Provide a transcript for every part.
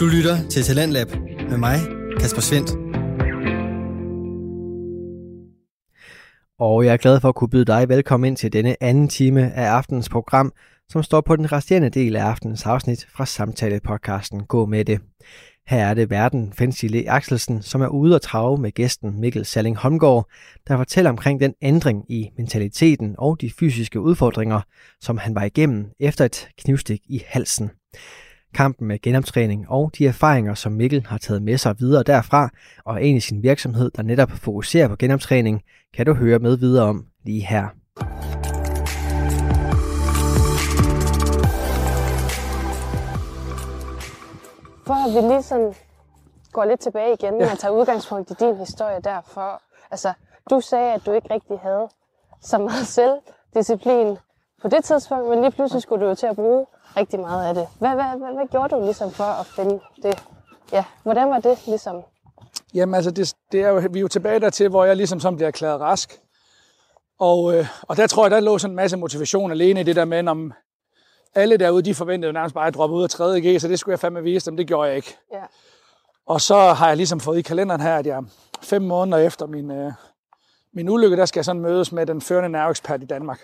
Du lytter til Talentlab med mig, Kasper Svendt. Og jeg er glad for at kunne byde dig velkommen ind til denne anden time af aftenens program, som står på den resterende del af aftenens afsnit fra samtale-podcasten Gå med det. Her er det verden Fancy Le Axelsen, som er ude og trave med gæsten Mikkel Salling Holmgaard, der fortæller omkring den ændring i mentaliteten og de fysiske udfordringer, som han var igennem efter et knivstik i halsen. Kampen med genoptræning og de erfaringer, som Mikkel har taget med sig videre derfra og ind i sin virksomhed, der netop fokuserer på genoptræning, kan du høre med videre om lige her. For at vi lige sådan går lidt tilbage igen ja. og tager udgangspunkt i din historie derfor. Altså, du sagde, at du ikke rigtig havde så meget selvdisciplin på det tidspunkt, men lige pludselig skulle du jo til at bruge rigtig meget af det. Hvad, hvad, hvad, hvad gjorde du ligesom for at finde det? Ja, hvordan var det ligesom? Jamen altså, det, det er jo, vi er jo tilbage der til, hvor jeg ligesom som bliver erklæret rask. Og, øh, og der tror jeg, der lå sådan en masse motivation alene i det der med, om alle derude, de forventede jo nærmest bare at droppe ud af 3.G, så det skulle jeg fandme vise dem, det gjorde jeg ikke. Ja. Og så har jeg ligesom fået i kalenderen her, at jeg fem måneder efter min, øh, min ulykke, der skal jeg sådan mødes med den førende nerveekspert i Danmark.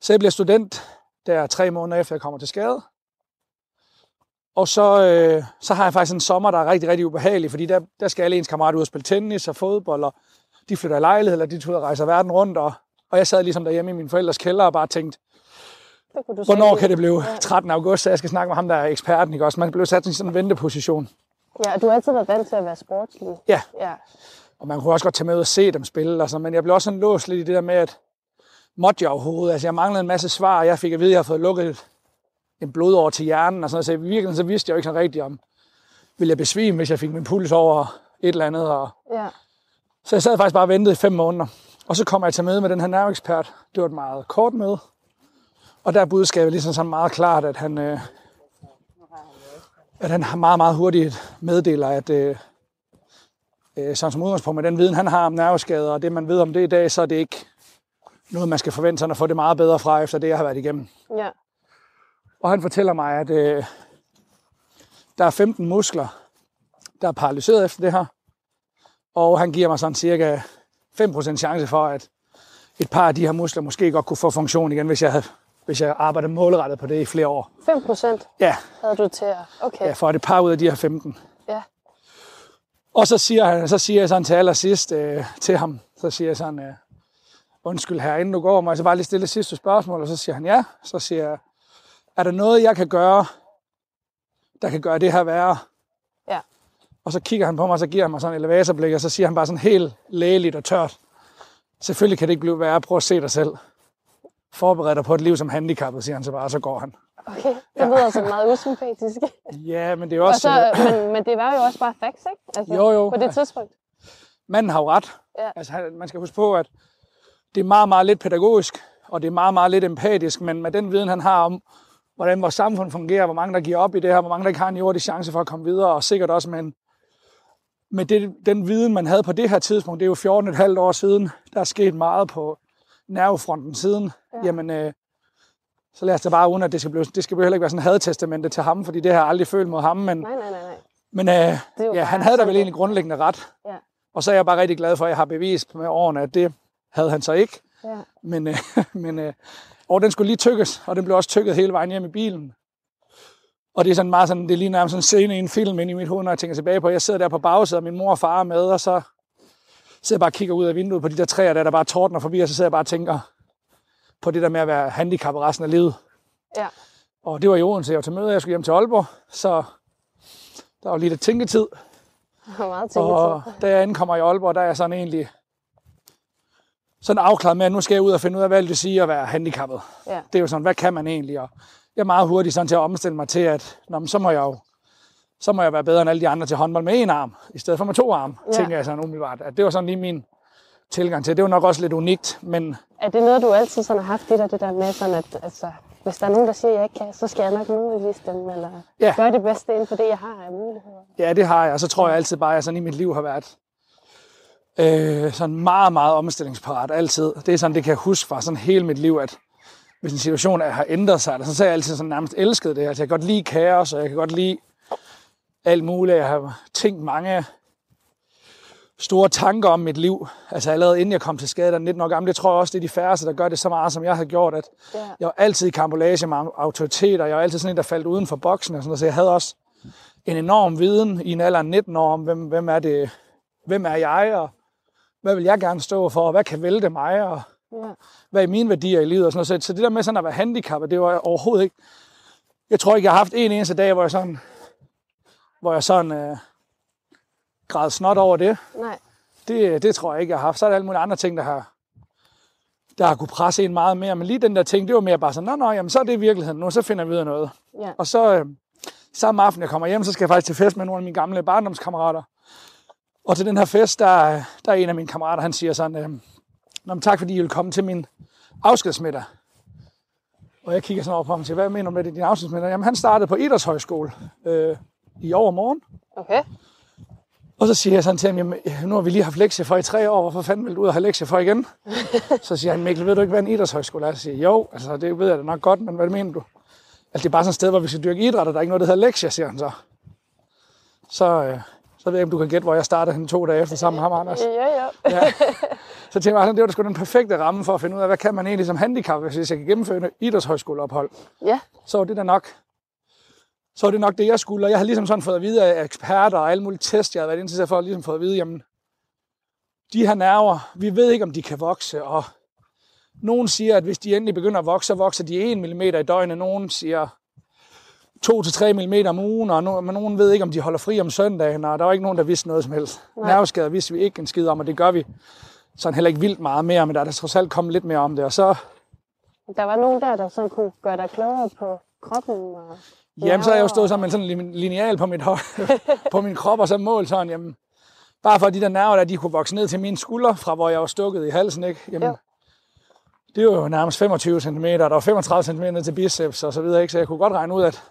Så jeg bliver student, der tre måneder efter jeg kommer til skade. Og så, øh, så har jeg faktisk en sommer, der er rigtig, rigtig ubehagelig, fordi der, der skal alle ens kammerater ud og spille tennis og fodbold, og de flytter i lejlighed, eller de tager ud og rejser verden rundt, og, og jeg sad ligesom derhjemme i min forældres kælder og bare tænkte, hvornår kan det blive Ja. 13. august, så jeg skal snakke med ham, der er eksperten, ikke også? Man blev sat i sådan en venteposition. Ja, og du har altid været vant til at være sportslig. Ja, Ja, og man kunne også godt tage med ud og se dem spille, og sådan, men jeg blev også sådan låst lidt i det der med, at måtte jeg overhovedet? Altså, jeg manglede en masse svar, og jeg fik at vide, at jeg havde fået lukket en blodår til hjernen, og sådan noget, så i virkeligheden så vidste jeg jo ikke sådan rigtigt om, ville jeg besvime, hvis jeg fik min puls over et eller andet, og ja, Så jeg sad faktisk bare og ventede i fem måneder. Og så kom jeg til møde med den her nerveekspert. Det var et meget kort møde. Og der er budskabet ligesom sådan meget klart, at han, øh, at han har meget, meget hurtigt meddeler, at øh, øh, sådan som udgangspunkt med den viden, han har om nerveskader, og det man ved om det i dag, så er det ikke noget, man skal forvente sig at få det meget bedre fra, efter det, jeg har været igennem. ja. Og han fortæller mig, at øh, der er 15 muskler, der er paralyseret efter det her. Og han giver mig sådan cirka 5% chance for, at et par af de her muskler måske godt kunne få funktion igen, hvis jeg, havde, hvis jeg arbejdede målrettet på det i flere år. 5 procent Ja, havde du til at... Okay, ja for et par ud af de her 15. ja. Og så siger, han, så siger jeg sådan til allersidst øh, til ham, så siger jeg sådan, øh, undskyld her, inden du går, må jeg så bare lige stille det sidste spørgsmål? Og så siger han ja. Så siger jeg, er der noget, jeg kan gøre, der kan gøre det her værre? Ja. Og så kigger han på mig, og så giver han mig sådan en elevatorblik, og så siger han bare sådan helt lægeligt og tørt. Selvfølgelig kan det ikke blive værre. Prøv at se dig selv. Forbered dig på et liv som handicappet, siger han så bare, og så går han. Okay, det lyder så meget usympatisk. Ja, men det er jo Og også... så, men, men det var jo også bare facts, ikke? Altså, Jo, jo. På det tidspunkt. manden har jo ret. Ja. Altså, man skal huske på, at det er meget, meget lidt pædagogisk, og det er meget, meget lidt empatisk, men med den viden, han har om, hvordan vores samfund fungerer, hvor mange, der giver op i det her, hvor mange, der ikke har en jordisk chance for at komme videre, og sikkert også med, en, med det, den viden, man havde på det her tidspunkt, det er jo 14,5 år siden, der er sket meget på nervefronten siden, ja. jamen, øh, så lad os da bare uden, at det skal blive, det skal heller ikke være sådan en hadtestamente til ham, fordi det har jeg aldrig følt mod ham, men, Nej, nej, nej, nej. men øh, ja, han havde da vel egentlig grundlæggende ret. Ja, Og så er jeg bare rigtig glad for, at jeg har bevist med årene, at det havde han så ikke. ja. Men, øh, men øh, og den skulle lige tykkes, og den blev også tykket hele vejen hjem i bilen. Og det er sådan meget sådan, det er lige nærmest sådan en scene i en film inde i mit hoved, når jeg tænker tilbage på, jeg sidder der på bagsædet, og min mor og far er med, og så sidder jeg bare og kigger ud af vinduet på de der træer, der, der bare tordner forbi, og så sidder jeg bare og tænker på det der med at være handicappet resten af livet. Ja, Og det var i Odense, jeg var til møde, jeg skulle hjem til Aalborg, så der var lige lidt tænketid. meget Og tænketid. da jeg ankommer i Aalborg, der er jeg sådan egentlig sådan afklaret med, at nu skal jeg ud og finde ud af, hvad det vil sige at være handicappet. Ja, Det er jo sådan, hvad kan man egentlig? Og jeg er meget hurtig sådan til at omstille mig til, at nå, men så må jeg jo så må jeg være bedre end alle de andre til håndbold med en arm, i stedet for med to arme, Ja. tænker jeg sådan umiddelbart. At det var sådan lige min tilgang til det. Det var nok også lidt unikt, men er det noget, du altid sådan har haft i dig, det der med sådan, at altså, hvis der er nogen, der siger, at jeg ikke kan, så skal jeg nok modbevise dem, eller Ja. gøre det bedste inden for det, jeg har af muligheder. Ja, det har jeg. Og så tror jeg altid bare, at jeg sådan i mit liv har været øh, sådan meget, meget omstillingsparat altid. Det er sådan, det kan jeg huske fra sådan hele mit liv, at hvis en situation er- har ændret sig, så, så har jeg altid sådan nærmest elsket det. Altså, jeg kan godt lide kaos, og jeg kan godt lide alt muligt. Jeg har tænkt mange store tanker om mit liv. Altså allerede inden jeg kom til skade, der er 19 år gammel. Det tror jeg også, det er de færreste, der gør det så meget, som jeg har gjort. At Ja. jeg var altid i kambolage med autoriteter. Jeg var altid sådan en, der faldt uden for boksen. Og sådan noget. Så jeg havde også en enorm viden i en alder af 19 år om, hvem, hvem er det, hvem er jeg, og hvad vil jeg gerne stå for, og hvad kan vælte mig, og Ja. hvad er mine værdier i livet og sådan noget. Så, det der med sådan at være handicappet, det var overhovedet ikke. Jeg tror ikke, jeg har haft en eneste dag, hvor jeg sådan, hvor jeg sådan øh, græd snot over det. Nej. det. Det tror jeg ikke, jeg har haft. Så er der alle mulige andre ting, der har, der har kunne presse en meget mere. Men lige den der ting, det var mere bare sådan, nå, nå, jamen, så er det virkeligheden nu, så finder vi ud af noget. Ja. Og så øh, samme aften, jeg kommer hjem, så skal jeg faktisk til fest med nogle af mine gamle barndomskammerater. Og til den her fest, der, der er en af mine kammerater, han siger sådan, øh, Nå, tak fordi I vil komme til min afskedsmiddag. Og jeg kigger sådan over på ham og siger, hvad mener du med det, din afskedsmiddag? Jamen, han startede på Idrætshøjskole øh, i overmorgen. Okay. Og så siger jeg sådan til ham, jamen, nu har vi lige haft lektier for i tre år, hvorfor fanden vil du ud og have lektier for igen? så siger han, Mikkel, ved du ikke, hvad en idrætshøjskole er? Så siger jeg, jo, altså det ved jeg da nok godt, men hvad mener du? Altså det er bare sådan et sted, hvor vi skal dyrke idræt, og der er ikke noget, der hedder lektier, siger han så. Så, øh, så ved jeg om du kan gætte, hvor jeg startede hen to dage efter sammen med ham, Anders. Ja, ja. Ja. Så tænkte jeg, det var sgu den perfekte ramme for at finde ud af, hvad kan man egentlig som handicap, hvis jeg kan gennemføre en idrætshøjskoleophold. Ja. Så var det da nok. Så var det nok det, jeg skulle. Og jeg har ligesom sådan fået at vide af eksperter og alle mulige test, jeg har været interesseret for, at ligesom fået at vide, jamen, de her nerver, vi ved ikke, om de kan vokse, og nogen siger, at hvis de endelig begynder at vokse, så vokser de 1 mm i døgnet. Nogen siger 2-3 mm om ugen, og no- men nogen ved ikke, om de holder fri om søndagen, og der var ikke nogen, der vidste noget som helst. Nej. Nerveskader vidste vi ikke en skid om, og det gør vi sådan heller ikke vildt meget mere, men der er der trods alt kommet lidt mere om det. Og så, Der var nogen der, der sådan kunne gøre dig klogere på kroppen. Og jamen, så har jeg jo stået sammen med sådan en lineal på, mit, på min krop, og så målt sådan, jamen, bare for at de der nerver der, de kunne vokse ned til mine skuldre, fra hvor jeg var stukket i halsen, ikke? Jamen, Jo. det var jo nærmest 25 cm, der var 35 cm ned til biceps og så videre, ikke? Så jeg kunne godt regne ud, at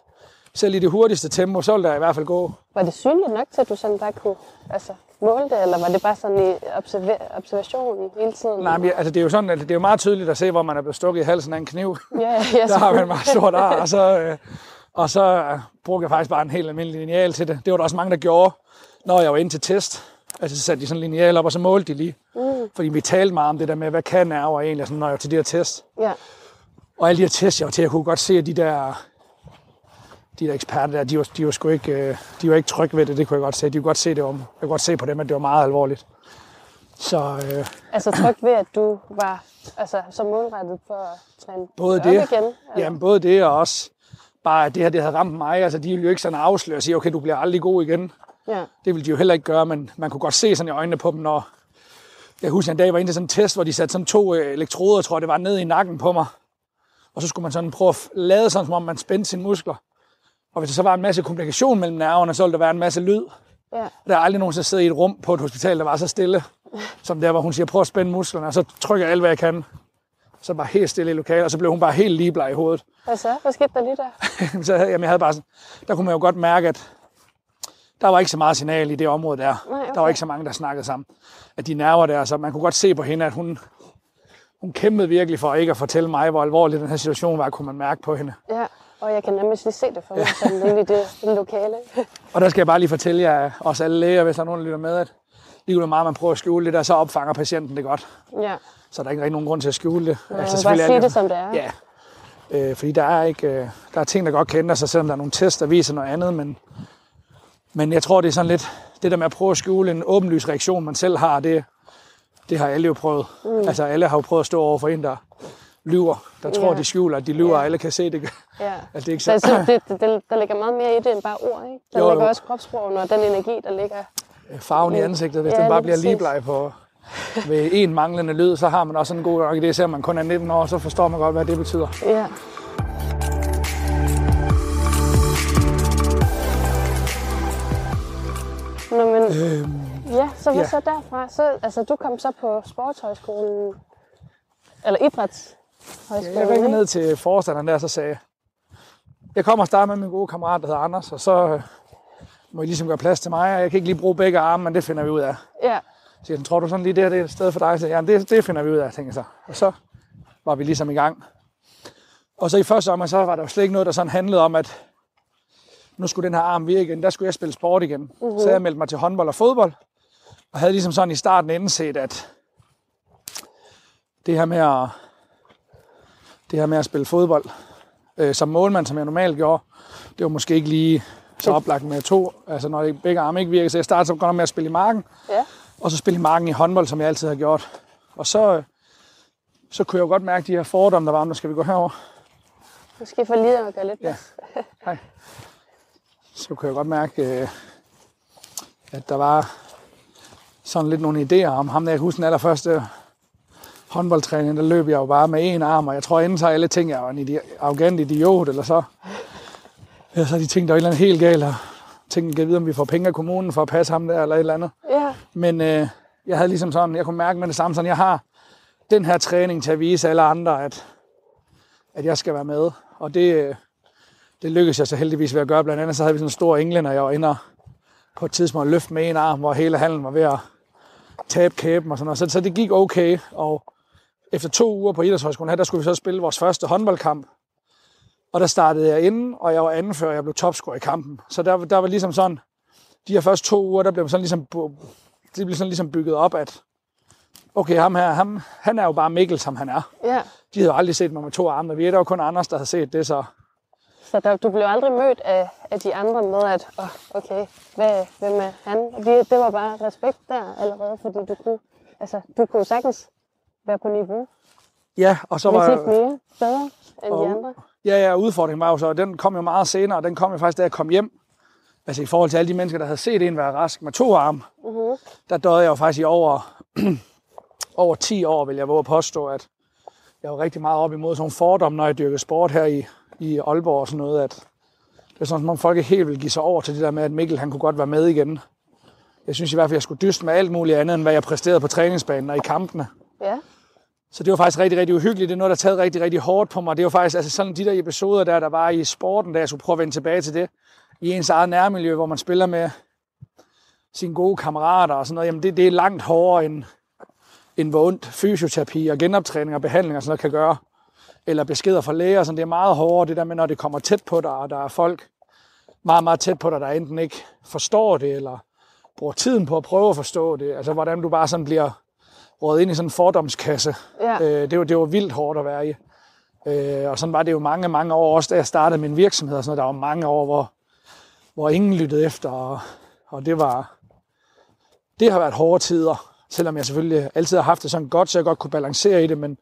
selv i det hurtigste tempo, så ville der i hvert fald gå Var det synligt nok til, at du sådan bare kunne altså, måle det, eller var det bare sådan i observer- observationen hele tiden? Nej, men altså, det er jo sådan, at det er jo meget tydeligt at se, hvor man er blevet stukket i halsen af en kniv. Ja, ja, Der har man meget stort ar, og så, øh, og så øh, brugte jeg faktisk bare en helt almindelig lineal til det. Det var der også mange, der gjorde, når jeg var inde til test. Altså, så satte de sådan en lineal op, og så målte de lige. Mm. Fordi vi talte meget om det der med, hvad kan nerver egentlig, sådan, når jeg var til de her test. ja. Og alle de her tests, jeg var til, jeg kunne godt se, at de der, de der eksperter der, de var, de var sgu ikke, øh, de var ikke trygge ved det, det kunne jeg godt se. De kunne godt se, det var, jeg kunne godt se på dem, at det var meget alvorligt. Så øh, Altså tryg ved, at du var altså, så målrettet for at træne Både det, igen? Eller? Jamen, både det og også bare, at det her det havde ramt mig. Altså, de ville jo ikke sådan afsløre og sige, okay, du bliver aldrig god igen. Ja. Det ville de jo heller ikke gøre, men man kunne godt se sådan i øjnene på dem, når... Jeg husker en dag, jeg var inde til sådan en test, hvor de satte sådan to øh, elektroder, tror jeg, det var, ned i nakken på mig. Og så skulle man sådan prøve at lade sådan, som om man spændte sine muskler. Og hvis der så var en masse kommunikation mellem nerverne, så ville der være en masse lyd. Ja. Der er aldrig nogen, der sidder i et rum på et hospital, der var så stille, som der, hvor hun siger, prøv at spænde musklerne, og så trykker jeg alt, hvad jeg kan. Så bare helt stille i lokalet, og så blev hun bare helt ligebleg i hovedet. Hvad så? Hvad skete der lige der? så havde, jamen, jeg havde bare sådan, der kunne man jo godt mærke, at der var ikke så meget signal i det område der. Nej, okay. Der var ikke så mange, der snakkede sammen. At de nerver der, så man kunne godt se på hende, at hun, hun kæmpede virkelig for ikke at fortælle mig, hvor alvorlig den her situation var, kunne man mærke på hende. Ja, og jeg kan nærmest lige se det for mig, sådan inde i det, det lokale. Og der skal jeg bare lige fortælle jer, også alle læger, hvis der er nogen, der lytter med, at lige hvor meget man prøver at skjule det der, så opfanger patienten det godt. Ja, Så er der ikke rigtig nogen grund til at skjule det. må selvfølgelig bare er sige det- det, som det er. Ja, øh, fordi der er, ikke, øh, der er ting, der godt kan ændre sig, selvom der er nogle tests, der viser noget andet. Men, men jeg tror, det er sådan lidt, det der med at prøve at skjule en åbenlys reaktion, man selv har, det, det har alle jo prøvet. Mm. Altså alle har jo prøvet at stå over for en, der lyver, der tror, Ja. de skjuler, at de lyver, Ja. og alle kan se det. ja. Altså, det er ikke Så så. det, det, det, der ligger meget mere i det end bare ord, ikke? Der Jo, jo, jo. ligger også kropsprogen og den energi, der ligger. Farven i ansigtet, hvis Ja, den bare lige bliver præcis. ligebleg på ved en manglende lyd, så har man også en god nok idé, selvom man kun er 19 år, så forstår man godt, hvad det betyder. Ja. Nå, men, Øhm, ja, så hvad ja. så derfra? Så, altså, du kom så på sportshøjskolen, eller idrætshøjskolen, Jeg ringede ned til forstanderen der, og så sagde jeg, jeg kommer starter med min gode kammerat, der hedder Anders, og så øh, må I ligesom gøre plads til mig, og jeg kan ikke lige bruge begge arme, men det finder vi ud af. Ja, Så jeg, tror du sådan lige, det her det er et sted for dig? Så ja, det, det finder vi ud af, tænkte jeg så. Og så var vi ligesom i gang. Og så i første omgang, så var der jo slet ikke noget, der sådan handlede om, at nu skulle den her arm virke igen. Der skulle jeg spille sport igen. Mm-hmm. Så jeg meldte mig til håndbold og fodbold. Og havde ligesom sådan i starten indset, at det her med at, det her med at spille fodbold øh, som målmand, som jeg normalt gjorde, det var måske ikke lige så oplagt med to. Altså når det begge arme ikke virker, så jeg startede så godt med at spille i marken. Ja. Og så spille i marken i håndbold, som jeg altid har gjort. Og så, øh, så kunne jeg jo godt mærke de her fordomme, der var om, der skal vi gå herover. Måske for lige at gøre lidt Ja. Hej. Så kunne jeg godt mærke, øh, at der var sådan lidt nogle idéer om ham. Der jeg kan huske den allerførste håndboldtræning, der løb jeg jo bare med en arm, og jeg tror inden så alle ting, jeg var en idi- arrogant idiot, eller så. Ja, så de tænkte, der var et eller andet helt galt, og tænkte, jeg vide, om vi får penge af kommunen for at passe ham der, eller et eller andet. Ja, Men øh, jeg havde ligesom sådan, jeg kunne mærke med det samme, sådan jeg har den her træning til at vise alle andre, at, at jeg skal være med. Og det, øh, det lykkedes jeg så heldigvis ved at gøre. Blandt andet så havde vi sådan en stor englænder, jeg var inde og på et tidspunkt løfte med en arm, hvor hele halen var ved at tabe kæben og sådan noget. Så, så det gik okay, og efter to uger på Idrætshøjskolen her, der skulle vi så spille vores første håndboldkamp. Og der startede jeg inden, og jeg var anden før jeg blev topscorer i kampen. Så der, der var ligesom sådan, de her første to uger, der blev sådan ligesom, det blev sådan ligesom bygget op, at okay, ham her, ham, han er jo bare Mikkel, som han er. ja. De havde aldrig set mig med to arme, og vi er der jo kun Anders, der havde set det, så Så der, du blev aldrig mødt af, af de andre med, at oh, okay, hvad, hvem er han? Og det, det var bare respekt der allerede, fordi du kunne, altså, du kunne sagtens være på niveau. ja, og så Hvis var ikke mere bedre end Og- de andre. Ja, ja, udfordringen var jo så, den kom jo meget senere, og den kom jo faktisk, da jeg kom hjem. Altså i forhold til alle de mennesker, der havde set en være rask med to arme, Uh-huh. der døde jeg jo faktisk i over, over 10 år, vil jeg våge at påstå, at jeg var rigtig meget op imod sådan nogle fordomme, når jeg dyrkede sport her i, i Aalborg og sådan noget, at det er sådan, som om folk ikke helt ville give sig over til det der med, at Mikkel han kunne godt være med igen. Jeg synes i hvert fald, at jeg skulle dyste med alt muligt andet, end hvad jeg præsterede på træningsbanen og i kampene. Ja, Så det var faktisk rigtig, rigtig uhyggeligt. Det er noget, der taget rigtig, rigtig hårdt på mig. Det var faktisk altså sådan de der episoder, der, der var i sporten, da jeg skulle prøve at vende tilbage til det. I ens eget nærmiljø, hvor man spiller med sine gode kammerater og sådan noget. Jamen det, det er langt hårdere end, end hvor ondt fysioterapi og genoptræning og behandling og sådan noget kan gøre. Eller beskeder fra læger. Sådan. Det er meget hårdere, det der med, når det kommer tæt på dig, og der er folk meget, meget tæt på dig, der enten ikke forstår det, eller bruger tiden på at prøve at forstå det. Altså hvordan du bare sådan bliver rådet ind i sådan en fordomskasse. ja. Øh, det, var, det var vildt hårdt at være i. Øh, og sådan var det jo mange, mange år, også da jeg startede min virksomhed. Og sådan noget. Der var mange år, hvor, hvor ingen lyttede efter, og, og det var... Det har været hårde tider, selvom jeg selvfølgelig altid har haft det sådan godt, så jeg godt kunne balancere i det, men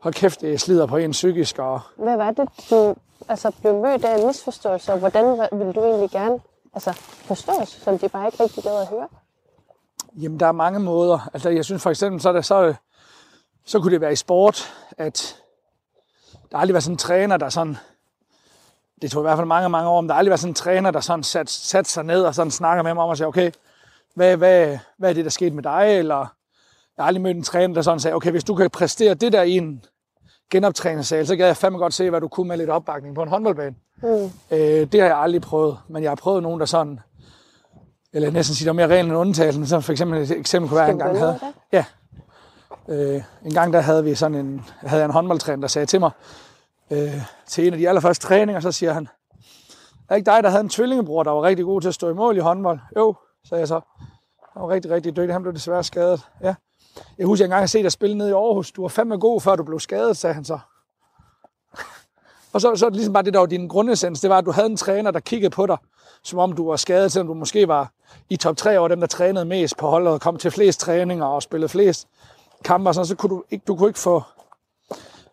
hold kæft, det slider på en psykisk, og Hvad var det, du altså, blev mødt af misforståelser? Hvordan ville du egentlig gerne altså, forstås, som de bare ikke rigtig gad at høre? Jamen, der er mange måder. Altså, jeg synes for eksempel, så, er det, så, så kunne det være i sport, at der aldrig været sådan en træner, der sådan, det tog i hvert fald mange, mange år, men der har aldrig været sådan en træner, der sådan sat, sat sig ned og sådan snakker med mig om og siger, okay, hvad, hvad, hvad er det, der skete med dig? Eller jeg har aldrig mødt en træner, der sådan sagde, okay, hvis du kan præstere det der i en genoptræningssal, så kan jeg fandme godt se, hvad du kunne med lidt opbakning på en håndboldbane. Mm. Øh, det har jeg aldrig prøvet, men jeg har prøvet nogen, der sådan, eller næsten sige, der er mere reglen end undtagelsen. Så for eksempel et eksempel kunne være, Skal en gang havde, ja, øh, en gang der havde vi sådan en, havde jeg en håndboldtræner, der sagde til mig, øh, til en af de allerførste træninger, så siger han, er ikke dig, der havde en tvillingebror, der var rigtig god til at stå i mål i håndbold? Jo, sagde jeg så. Han var rigtig, rigtig dygtig. Han blev desværre skadet. Ja. Jeg husker, jeg engang har set dig spille ned i Aarhus. Du var fandme god, før du blev skadet, sagde han så. Og så, så er det ligesom bare det, der var din grundessens. Det var, at du havde en træner, der kiggede på dig, som om du var skadet, selvom du måske var i top 3 over dem, der trænede mest på holdet, og kom til flest træninger og spillede flest kampe. Og sådan, så kunne du ikke, du kunne ikke få,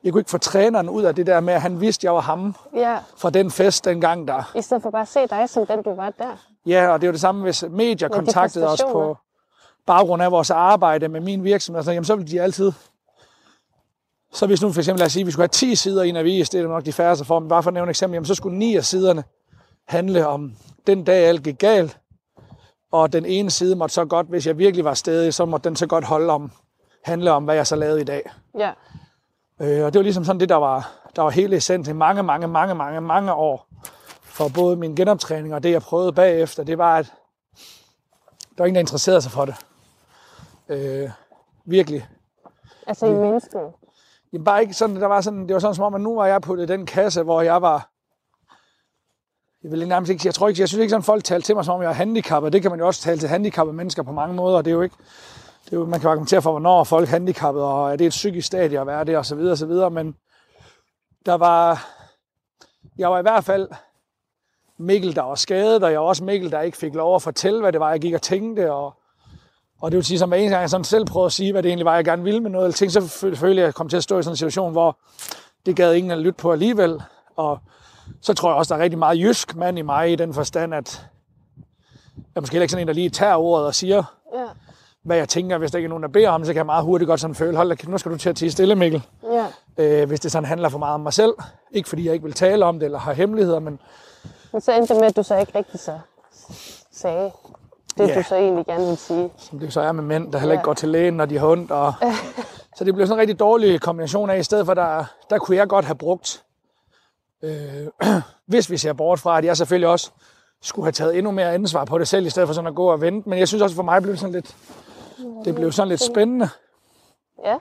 jeg kunne ikke få træneren ud af det der med, at han vidste, at jeg var ham Ja, fra den fest dengang der. i stedet for bare at se dig som den, du var der. Ja, og det er jo det samme, hvis medier de kontaktede os på baggrund af vores arbejde med min virksomhed. Så, jamen, så vil de altid... Så hvis nu for eksempel, lad os sige, at vi skulle have 10 sider i en avis, det er nok de færreste for, men bare for at nævne et eksempel, jamen, så skulle 9 af siderne handle om den dag, alt gik galt. Og den ene side måtte så godt, hvis jeg virkelig var stedig, så måtte den så godt holde om, handle om, hvad jeg så lavede i dag. Ja, Øh, og det var ligesom sådan det, der var, der var hele essensen i mange, mange, mange, mange, mange år. For både min genoptræning og det, jeg prøvede bagefter, det var, at der var ingen, der interesserede sig for det. Øh, virkelig. altså i mennesket. Jamen bare ikke sådan, der var sådan, det var sådan som om, at nu var jeg puttet i den kasse, hvor jeg var jeg vil nærmest ikke sige, jeg tror ikke, jeg synes ikke sådan, folk taler til mig, som om jeg er handicappet. Det kan man jo også tale til handicappede mennesker på mange måder. og Det er jo ikke, det er jo, man kan argumentere for, hvornår er folk handicappet, og er det et psykisk stadie at være det, og så videre, og så videre. Men der var, jeg var i hvert fald Mikkel, der var skadet, og jeg var også Mikkel, der ikke fik lov at fortælle, hvad det var, jeg gik og tænkte. Og, og det vil sige, som hver eneste gang jeg sådan selv prøvede at sige, hvad det egentlig var, jeg gerne ville med noget, eller ting, så følte jeg, at jeg kom til at stå i sådan en situation, hvor det gad ingen at lytte på alligevel. Og så tror jeg også, der er rigtig meget jysk mand i mig i den forstand, at jeg måske ikke sådan en, der lige tager ordet og siger, Ja. hvad jeg tænker. Hvis der ikke er nogen, der beder om det, så kan jeg meget hurtigt godt sådan føle, hold da, nu skal du til at tige stille, Mikkel. Ja. Øh, hvis det sådan handler for meget om mig selv. Ikke fordi jeg ikke vil tale om det, eller har hemmeligheder, men Men så endte det med, at du så ikke rigtig så sagde det, Ja. du så egentlig gerne ville sige. som det så er med mænd, der heller ikke Ja. går til lægen, når de har ondt. Og... så det blev sådan en rigtig dårlig kombination af, i stedet for, der, der kunne jeg godt have brugt, øh, hvis vi ser bort fra, at jeg selvfølgelig også skulle have taget endnu mere ansvar på det selv, i stedet for sådan at gå og vente. Men jeg synes også, for mig blev det sådan lidt, det blev sådan lidt spændende. Ja.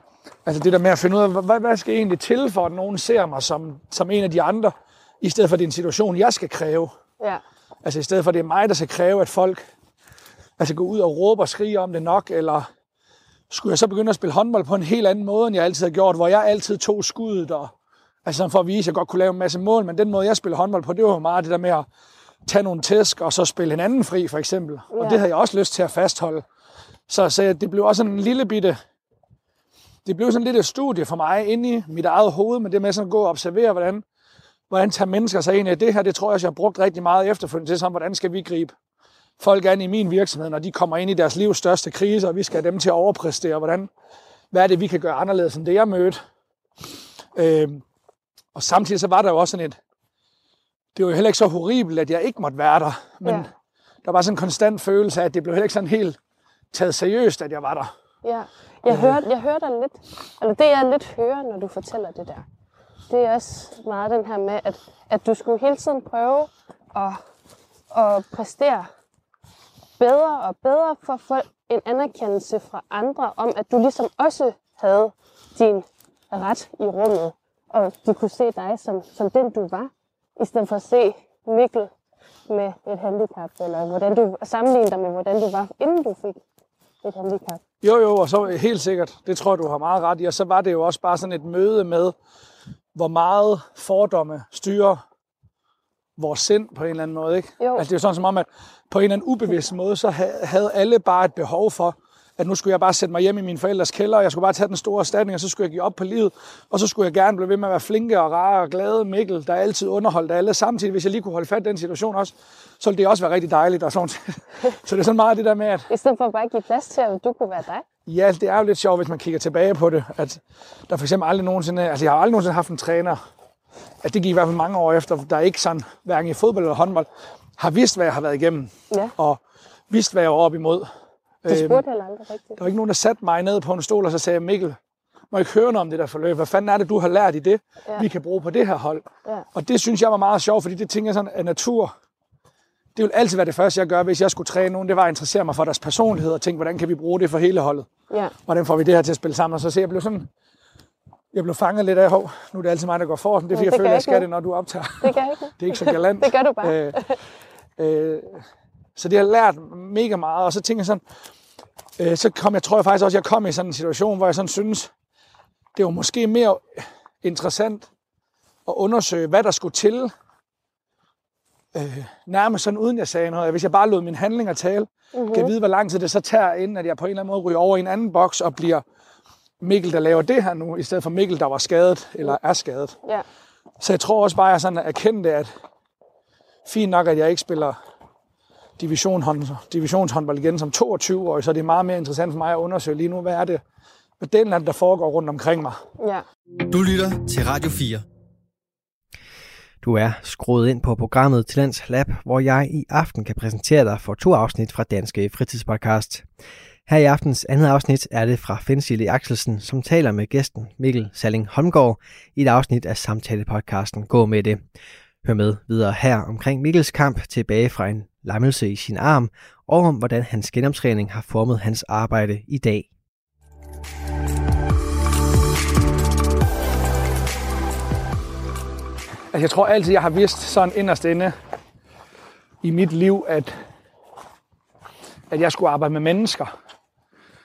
Altså det der med at finde ud af, hvad, hvad skal egentlig til, for at nogen ser mig som, som en af de andre, i stedet for det er en situation, jeg skal kræve. Ja. Altså i stedet for, det er mig, der skal kræve, at folk altså, går ud og råber og skriger om det nok, eller skulle jeg så begynde at spille håndbold på en helt anden måde, end jeg altid har gjort, hvor jeg altid tog skuddet, og, altså for at vise, at jeg godt kunne lave en masse mål, men den måde, jeg spillede håndbold på, det var jo meget det der med at tage nogle tæsk, og så spille hinanden fri, for eksempel. Og Ja. det havde jeg også lyst til at fastholde. Så, så det blev også en lille bitte, det blev sådan lidt et studie for mig inde i mit eget hoved, men det med sådan at gå og observere, hvordan, hvordan tager mennesker sig ind i det her, det tror jeg, jeg har brugt rigtig meget efterfølgende til, sådan, hvordan skal vi gribe folk an i min virksomhed, når de kommer ind i deres livs største krise, og vi skal have dem til at overpræstere, hvordan, hvad er det, vi kan gøre anderledes end det, jeg mødte. Øhm, og samtidig så var der jo også sådan et, det var jo heller ikke så horribelt, at jeg ikke måtte være der, men Ja. der var sådan en konstant følelse af, at det blev heller ikke sådan helt taget seriøst, at jeg var der. Ja, jeg hører, jeg hører dig lidt, eller det jeg lidt hører, når du fortæller det der, det er også meget den her med, at, at du skulle hele tiden prøve at, at præstere bedre og bedre for at få en anerkendelse fra andre om, at du ligesom også havde din ret i rummet, og de kunne se dig som, som den du var, i stedet for at se Mikkel med et handicap, eller hvordan du sammenligne dig med, hvordan du var, inden du fik et handicap. Jo, jo, og så helt sikkert, det tror jeg, du har meget ret i. Og så var det jo også bare sådan et møde med, hvor meget fordomme styrer vores sind på en eller anden måde. Ikke? Jo. Altså det er jo sådan som om, at på en eller anden ubevidst måde, så ha- havde alle bare et behov for, at nu skulle jeg bare sætte mig hjem i min forældres kælder, og jeg skulle bare tage den store erstatning, og så skulle jeg give op på livet, og så skulle jeg gerne blive ved med at være flinke og rare og glade Mikkel, der altid underholdt alle. Samtidig, hvis jeg lige kunne holde fat i den situation også, så ville det også være rigtig dejligt. Og sådan. så det er sådan meget det der med, at I stedet for bare at give plads til, at du kunne være dig. Ja, det er jo lidt sjovt, hvis man kigger tilbage på det, at der for eksempel aldrig nogensinde, altså jeg har aldrig nogensinde haft en træner, at det gik i hvert fald mange år efter, der ikke sådan, hverken i fodbold eller håndbold, har vidst, hvad jeg har været igennem, Ja, og vidst, hvad jeg var op imod. Du Øhm, spurgte heller aldrig rigtigt. der var ikke nogen, der satte mig ned på en stol og så sagde, Mikkel, må jeg ikke høre noget om det der forløb? Hvad fanden er det, du har lært i det, Ja. vi kan bruge på det her hold? Ja. Og det synes jeg var meget sjovt, fordi det tænker jeg sådan, at natur, det vil altid være det første, jeg gør, hvis jeg skulle træne nogen, det var at interessere mig for deres personlighed og tænke, hvordan kan vi bruge det for hele holdet? Ja, hvordan får vi det her til at spille sammen? Og så se, jeg blev sådan, jeg blev fanget lidt af, hov, nu er det altid mig, der går for. Det er fordi, det jeg føler, jeg skal noget. det, når du optager. det gør ikke. Det er ikke så galant. Det gør du bare. Øh, øh, så det har lært mega meget, og så tænker jeg sådan, øh, så kom jeg, tror jeg faktisk også, jeg kom i sådan en situation, hvor jeg sådan synes, det var måske mere interessant at undersøge, hvad der skulle til, øh, nærmest sådan uden jeg sagde noget. Hvis jeg bare lod mine handlinger tale, mm-hmm. kan jeg vide, hvor lang tid det så tager, inden at jeg på en eller anden måde ryger over i en anden boks og bliver Mikkel, der laver det her nu, i stedet for Mikkel, der var skadet eller er skadet. Ja, Så jeg tror også bare, at jeg sådan erkendte, at fint nok, at jeg ikke spiller divisionshåndbold igen som 22 år, så det er meget mere interessant for mig at undersøge lige nu, hvad er det, hvad den er, der foregår rundt omkring mig. ja. Du lytter til Radio 4. Du er skruet ind på programmet Talents Lab, hvor jeg i aften kan præsentere dig for to afsnit fra Danske Fritidspodcast. Her i aftens andet afsnit er det fra Fensile Axelsen, som taler med gæsten Mikkel Salling Holmgaard i et afsnit af samtalepodcasten Gå med det. Hør med videre her omkring Mikkels kamp tilbage fra en lammelse i sin arm, og om hvordan hans genoptræning har formet hans arbejde i dag. Altså, jeg tror altid, jeg har vidst sådan inderst inde, i mit liv, at, at jeg skulle arbejde med mennesker.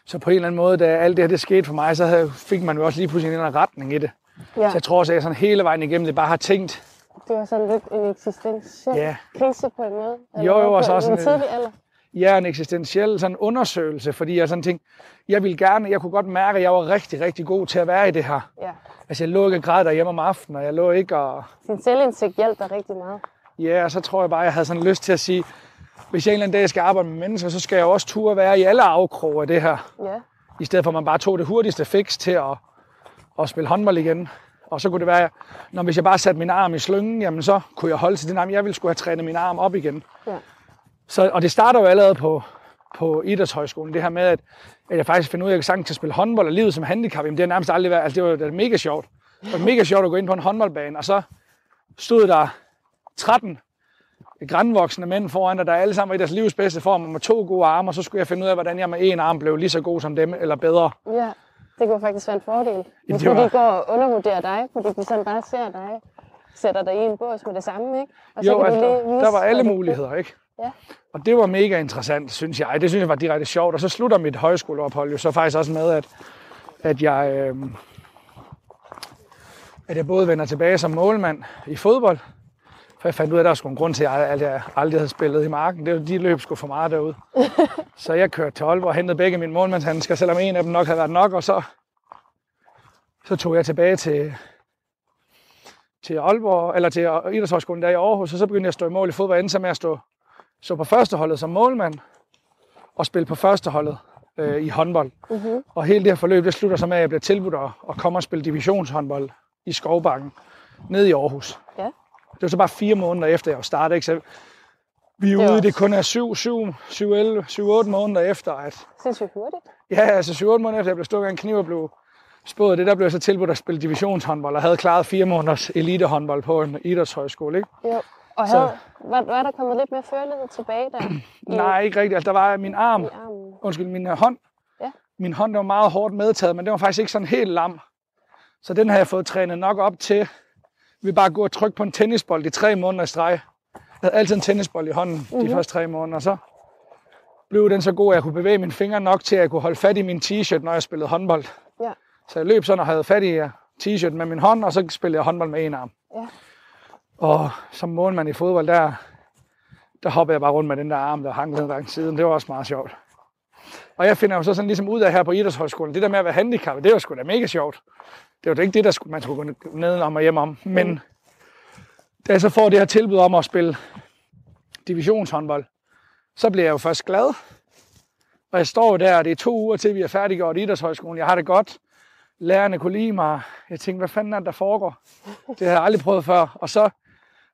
Så på en eller anden måde, da alt det her det skete for mig, så havde, fik man jo også lige pludselig en retning i det. Ja, Så jeg tror også, at jeg sådan hele vejen igennem det bare har tænkt, det var sådan lidt en eksistentiel Ja. krise på en måde. Jo, jo, hvad, og så på også en en- tidlig alder. ja, en eksistentiel sådan undersøgelse, fordi jeg sådan tænkte, jeg ville gerne, jeg kunne godt mærke, at jeg var rigtig, rigtig god til at være i det her. Ja. Altså, jeg lå ikke og græd derhjemme om aftenen, og jeg lå ikke og... Sin selvindsigt hjalp dig rigtig meget. Ja, og så tror jeg bare, jeg havde sådan lyst til at sige, hvis jeg en eller anden dag skal arbejde med mennesker, så skal jeg jo også turde være i alle afkroge af det her. Ja, I stedet for, at man bare tog det hurtigste fix til at, at spille håndbold igen. Og så kunne det være, når hvis jeg bare satte min arm i slyngen, jamen så kunne jeg holde til den arm. Jeg ville skulle have trænet min arm op igen. ja, Så, og det starter jo allerede på, på idrætshøjskolen, det her med, at, at jeg faktisk finder ud af, at jeg sagtens kan spille håndbold og livet som handicap. Jamen, det har nærmest aldrig været, altså det var da mega sjovt. Det var mega sjovt at gå ind på en håndboldbane, og så stod der 13 grænvoksne mænd foran, og der alle sammen var i deres livs bedste form, og med to gode arme, og så skulle jeg finde ud af, hvordan jeg med en arm blev lige så god som dem, eller bedre. ja. Det kunne faktisk være en fordel. Hvis var- lige går og undervurderer dig, fordi de sådan bare ser dig, sætter dig i en bås med det samme, ikke? Og Jo, kan altså, du lige der, vise, der var alle muligheder, ikke? Ja. Og det var mega interessant, synes jeg. Det synes jeg var direkte sjovt. Og så slutter mit højskoleophold jo så faktisk også med, at, at jeg, øh, at jeg både vender tilbage som målmand i fodbold, for jeg fandt ud af, at der var sgu en grund til, at jeg, jeg aldrig havde spillet i marken. Det var de løb sgu for meget derude. så jeg kørte til Aalborg og hentede begge mine målmandshandsker, selvom en af dem nok havde været nok, og så, så tog jeg tilbage til, til Aalborg, eller til idrætshøjskolen der i Aarhus, og så begyndte jeg at stå i mål i fodbold, endte så med at stå, stå på førsteholdet som målmand, og spille på førsteholdet øh, i håndbold. Mhm. Og hele det her forløb, det slutter så med, at jeg bliver tilbudt at, at komme og spille divisionshåndbold i Skovbakken, nede i Aarhus. Ja. Det var så bare fire måneder efter, jeg var startet. Ikke? Så vi er Det ude, også- det kun er 7, 7, 7, 11, 7, 8 måneder efter, at Sindssygt hurtigt. Ja, altså 7 måneder efter, jeg blev stukket af en kniv og blev spået, det der blev jeg så tilbudt at spille divisionshåndbold, og havde klaret fire måneders elitehåndbold på en idrætshøjskole. Ikke? Jo. Og Så- havde, var, var der kommet lidt mere førlighed tilbage der? I, Nej, ikke rigtigt. Altså, der var min arm, armen. undskyld, min øh, hånd. Ja. Min hånd, der var meget hårdt medtaget, men den var faktisk ikke sådan helt lam. Så den har jeg fået trænet nok op til, ved bare gå og trykke på en tennisbold i tre måneder i streg. Jeg havde altid en tennisbold i hånden mm-hmm. de første tre måneder, og så blev den så god, at jeg kunne bevæge mine fingre nok til, at jeg kunne holde fat i min t-shirt, når jeg spillede håndbold. Ja. Så jeg løb sådan og havde fat i t-shirt med min hånd, og så spillede jeg håndbold med en arm. Ja. Og som målmand i fodbold, der, der hoppede jeg bare rundt med den der arm, der hang langs siden. Det var også meget sjovt. Og jeg finder jo så sådan ligesom ud af her på idrætshøjskolen, det der med at være handicappet, det var sgu da mega sjovt. Det var da ikke det, der skulle, man skulle gå ned om og hjem om. Men da jeg så får det her tilbud om at spille divisionshåndbold, så bliver jeg jo først glad. Og jeg står der, og det er to uger til, vi er færdiggjort i idrætshøjskolen. Jeg har det godt. Lærerne kunne lide mig. Jeg tænkte, hvad fanden er det, der foregår? Det har jeg aldrig prøvet før. Og så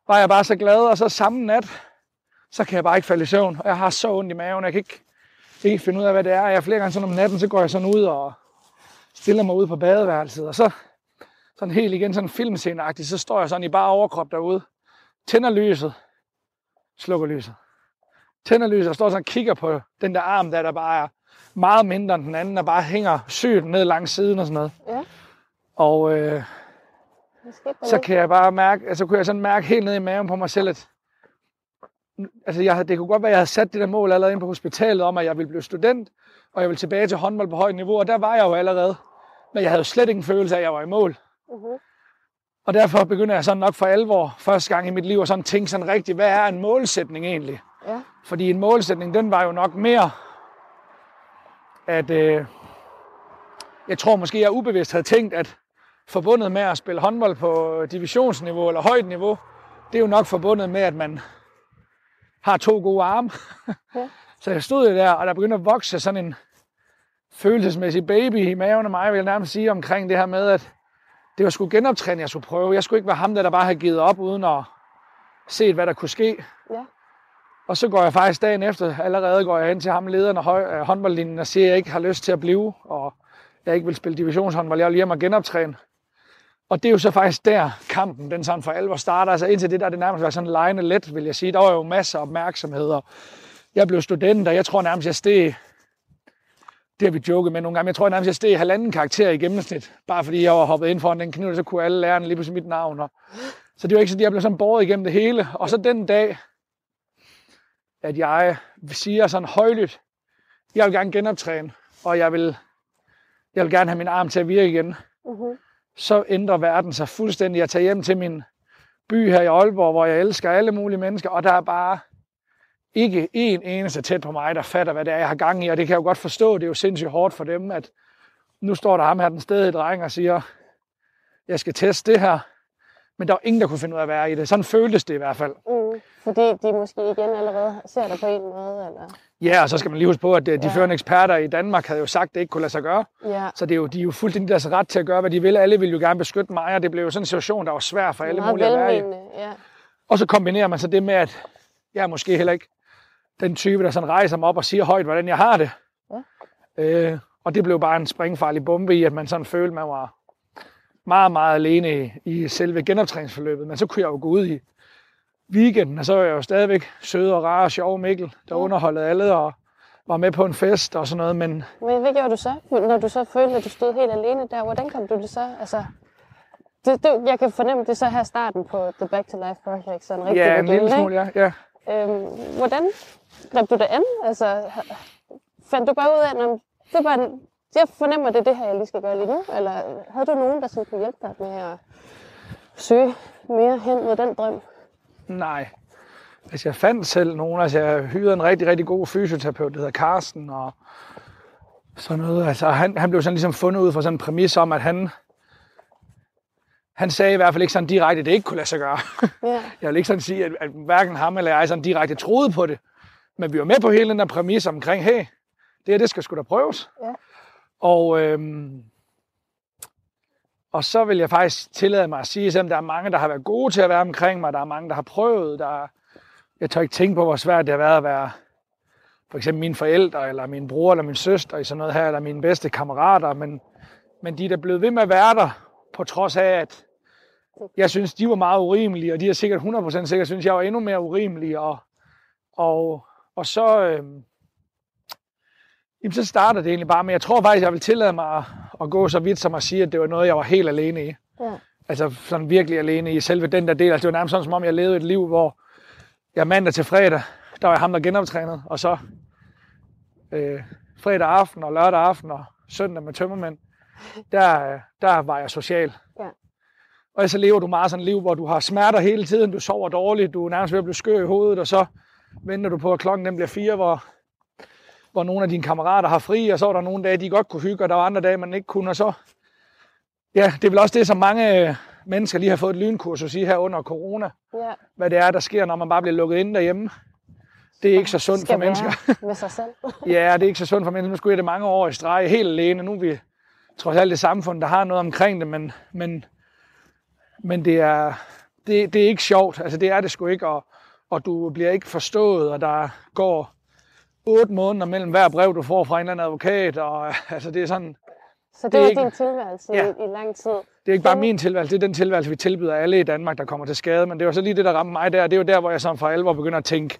var jeg bare så glad, og så samme nat, så kan jeg bare ikke falde i søvn. Og jeg har så ondt i maven, jeg kan ikke, ikke finde ud af, hvad det er. Jeg flere gange sådan om natten, så går jeg sådan ud og stiller mig ud på badeværelset, og så sådan helt igen sådan filmsceneagtigt, så står jeg sådan i bare overkrop derude, tænder lyset, slukker lyset. Tænder lyset og står sådan og kigger på den der arm, der, der bare er meget mindre end den anden, der bare hænger sygt ned langs siden og sådan noget. Ja. Og øh, så kan jeg bare mærke, altså kunne jeg sådan mærke helt ned i maven på mig selv, at altså jeg, det kunne godt være, at jeg havde sat det der mål allerede inde på hospitalet om, at jeg ville blive student, og jeg ville tilbage til håndbold på højt niveau, og der var jeg jo allerede. Men jeg havde jo slet ikke en følelse af, at jeg var i mål. Mhm. Og derfor begynder jeg sådan nok for alvor første gang i mit liv at sådan tænke sådan rigtigt, hvad er en målsætning egentlig? Ja. Fordi en målsætning, den var jo nok mere, at øh, jeg tror måske, jeg ubevidst havde tænkt, at forbundet med at spille håndbold på divisionsniveau eller højt niveau, det er jo nok forbundet med, at man har to gode arme. Ja. Så jeg stod jo der, og der begyndte at vokse sådan en følelsesmæssig baby i maven af mig, vil jeg nærmest sige, omkring det her med, at det var sgu genoptræning, jeg skulle prøve. Jeg skulle ikke være ham, der, der bare havde givet op, uden at se, hvad der kunne ske. Ja. Og så går jeg faktisk dagen efter, allerede går jeg hen til ham, lederen af håndboldlinjen, og siger, at jeg ikke har lyst til at blive, og jeg ikke vil spille divisionshåndbold, jeg vil hjem og genoptræne. Og det er jo så faktisk der, kampen den sådan for alvor starter. Altså indtil det der, det nærmest var sådan lejende let, vil jeg sige. Der var jo masser af opmærksomhed, og jeg blev student, og jeg tror nærmest, jeg steg, det har vi joket med nogle gange, jeg tror nærmest, jeg steg halvanden karakter i gennemsnit, bare fordi jeg var hoppet ind foran den kniv, så kunne alle lærerne lige pludselig mit navn. Og, så det var ikke sådan, at jeg blev sådan båret igennem det hele. Og så den dag, at jeg siger sådan højlydt, jeg vil gerne genoptræne, og jeg vil, jeg vil gerne have min arm til at virke igen, Mm-hmm. så ændrer verden sig fuldstændig. Jeg tager hjem til min by her i Aalborg, hvor jeg elsker alle mulige mennesker, og der er bare ikke en eneste tæt på mig, der fatter, hvad det er, jeg har gang i, og det kan jeg jo godt forstå, det er jo sindssygt hårdt for dem, at nu står der ham her, den stedige dreng, og siger, jeg skal teste det her, men der var ingen, der kunne finde ud af at være i det. Sådan føltes det i hvert fald. Mm. Fordi de måske igen allerede ser dig på en måde, eller... Ja, og så skal man lige huske på, at de Ja. førende eksperter i Danmark havde jo sagt, at det ikke kunne lade sig gøre. Ja, Så det er jo, de er jo fuldstændig deres ret til at gøre, hvad de vil. Alle vil jo gerne beskytte mig, og det blev jo sådan en situation, der var svær for alle meget mulige at være i. Ja. Og så kombinerer man så det med, at jeg måske heller ikke den type, der sådan rejser mig op og siger højt, hvordan jeg har det. Ja. Øh, og det blev bare en springfarlig bombe i, at man sådan følte, man var meget, meget alene i, i selve genoptræningsforløbet. Men så kunne jeg jo gå ud i weekenden, og så var jeg jo stadigvæk sød og rar og sjov Mikkel, der Ja. underholdede alle og var med på en fest og sådan noget. Men Men hvad gjorde du så, når du så følte, at du stod helt alene der? Hvordan kom du det så? Altså, det, det, jeg kan fornemme, det er så her starten på The Back to Life Project, sådan rigtig ja, en lille smule, ja. ja. Øhm, hvordan greb du det an? Altså, fandt du bare ud af, at det bare en, jeg fornemmer, det er det her, jeg lige skal gøre lige nu? Eller havde du nogen, der sådan kunne hjælpe dig med at søge mere hen mod den drøm? Nej. Altså, jeg fandt selv nogen. Altså, jeg hyrede en rigtig, rigtig god fysioterapeut, der hedder Carsten, og sådan noget. Altså, han, han blev sådan ligesom fundet ud fra sådan en præmis om, at han, han sagde i hvert fald ikke sådan direkte, at det ikke kunne lade sig gøre. Ja, Jeg vil ikke sådan sige, at, at hverken ham eller jeg sådan direkte troede på det. Men vi var med på hele den der præmis omkring, hey, det her, det skal sgu da prøves. Ja. Og, øhm, og så vil jeg faktisk tillade mig at sige, selvom der er mange, der har været gode til at være omkring mig, der er mange, der har prøvet, der er, jeg tør ikke tænke på, hvor svært det har været at være for eksempel mine forældre, eller min bror, eller min søster i sådan noget her, eller mine bedste kammerater, men, men de er da blevet ved med at være der, på trods af, at jeg synes, de var meget urimelige, og de er sikkert 100% sikkert synes, jeg var endnu mere urimelig, og, og, og så, øhm, jamen, så starter det egentlig bare med, jeg tror faktisk, jeg vil tillade mig at, at gå så vidt som at sige, at det var noget, jeg var helt alene i. ja, Altså sådan virkelig alene i selve den der del. Altså det var nærmest sådan, som om jeg levede et liv, hvor jeg mandag til fredag, der var jeg ham, der genoptrænede, og så øh, fredag aften og lørdag aften og søndag med tømmermænd, der, øh, der var jeg social. Ja. Og så lever du meget sådan et liv, hvor du har smerter hele tiden, du sover dårligt, du er nærmest ved at blive skør i hovedet, og så venter du på, at klokken den bliver fire, hvor, hvor nogle af dine kammerater har fri, og så var der nogle dage, de godt kunne hygge, og der var andre dage, man ikke kunne, og så... Ja, det er vel også det, som mange øh, mennesker lige har fået et lynkursus i her under corona, ja. hvad det er, der sker, når man bare bliver lukket inde derhjemme. Det er ikke så sundt for mennesker. med sig selv. Ja, det er ikke så sundt for mennesker. Nu skulle jeg det mange år i streg helt alene. Nu er vi trods alt det samfund, der har noget omkring det, men, men, men det, er, det, det er ikke sjovt. Altså, det er det sgu ikke, og, og du bliver ikke forstået, og der går otte måneder mellem hver brev, du får fra en eller anden advokat, og altså, det er sådan, Så det, Det er ikke- din tilværelse Ja. i, i lang tid. det er ikke bare min tilværelse, det er den tilværelse, vi tilbyder alle i Danmark, der kommer til skade, men det var så lige det, der ramte mig der. Det er jo der, hvor jeg sådan for alvor begynder at tænke,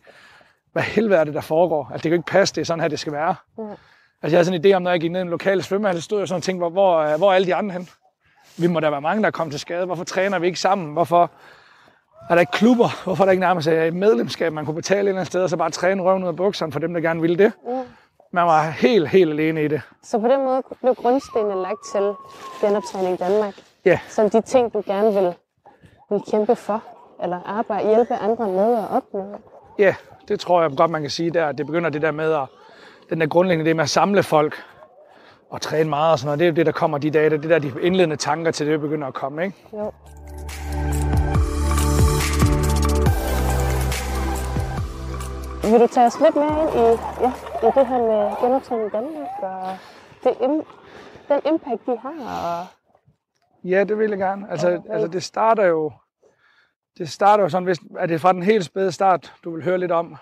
hvad helvede er det, der foregår? Altså, det kan jo ikke passe, det er sådan her, det skal være. Ja. Altså, jeg havde sådan en idé om, når jeg gik ned i en lokal svømmehal, så stod jeg sådan og tænkte, hvor, hvor, hvor er alle de andre hen? Vi må da være mange, der er kommet til skade. Hvorfor træner vi ikke sammen? Hvorfor er der ikke klubber? Hvorfor er der ikke nærmest et medlemskab, man kunne betale et eller andet sted, og så bare træne røven ud af bukserne for dem, der gerne ville det? Ja. Man var helt, helt alene i det. Så på den måde blev grundstenene lagt til genoptræning Danmark. Ja. Som de ting, du gerne vil, vil kæmpe for, eller arbejde, hjælpe andre med at opnå. Ja, det tror jeg godt, man kan sige der. Det begynder det der med at, den der grundlæggende det med at samle folk og træne meget og sådan noget. Det er jo det, der kommer de dage. Det er der de indledende tanker til det begynder at komme, ikke? Jo. Vil du tage os lidt mere ind i, ja, i det her med genoptræning Danmark og det, den impact, de har? Og, Ja, det vil jeg gerne. Altså, Ja, altså det starter jo det starter jo sådan, hvis, er det fra den helt spæde start, du vil høre lidt om?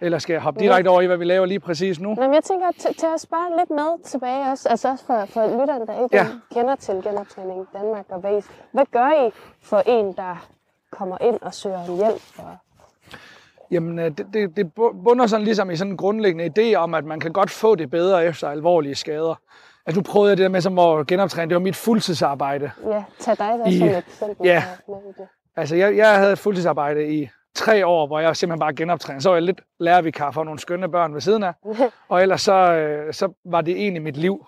Eller skal jeg hoppe direkte over i, hvad vi laver lige præcis nu? Nå, men jeg tænker, at tage os bare lidt med tilbage også, altså også for, for lytteren, der ikke Ja. kender til genoptræning Danmark. Og hvad, hvad gør I for en, der kommer ind og søger om hjælp? Og, Jamen, øh, det, det, det bunder sådan ligesom i sådan en grundlæggende idé om, at man kan godt få det bedre efter alvorlige skader. Altså, nu prøvede jeg det der med, som hvor genoptræning, det var mit fuldtidsarbejde. ja, tag dig der I- som et eksempel. ja. Altså, jeg, jeg havde et fuldtidsarbejde i tre år, hvor jeg simpelthen bare genoptrænede. Så var jeg lidt lærervikar for nogle skønne børn ved siden af. Og ellers så, øh, så var det egentlig mit liv.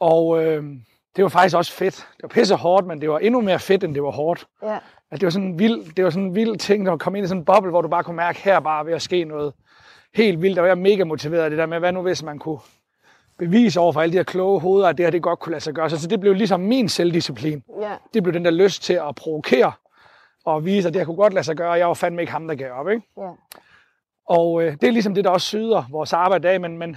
Og øh, det var faktisk også fedt. Det var pisse hårdt, men det var endnu mere fedt, end det var hårdt. Ja. At det var sådan en vild, det var sådan en vild ting, at komme ind i sådan en boble, hvor du bare kunne mærke, her bare ved at ske noget helt vildt. Og jeg var mega motiveret af det der med, hvad nu hvis man kunne bevise over for alle de her kloge hoveder, at det her det godt kunne lade sig gøre. Så det blev ligesom min selvdisciplin. Ja. Det blev den der lyst til at provokere og vise, at det her kunne godt lade sig gøre, og jeg var fandme ikke ham, der gav op. Ikke? Ja. Og øh, det er ligesom det, der også syder vores arbejde af, men, men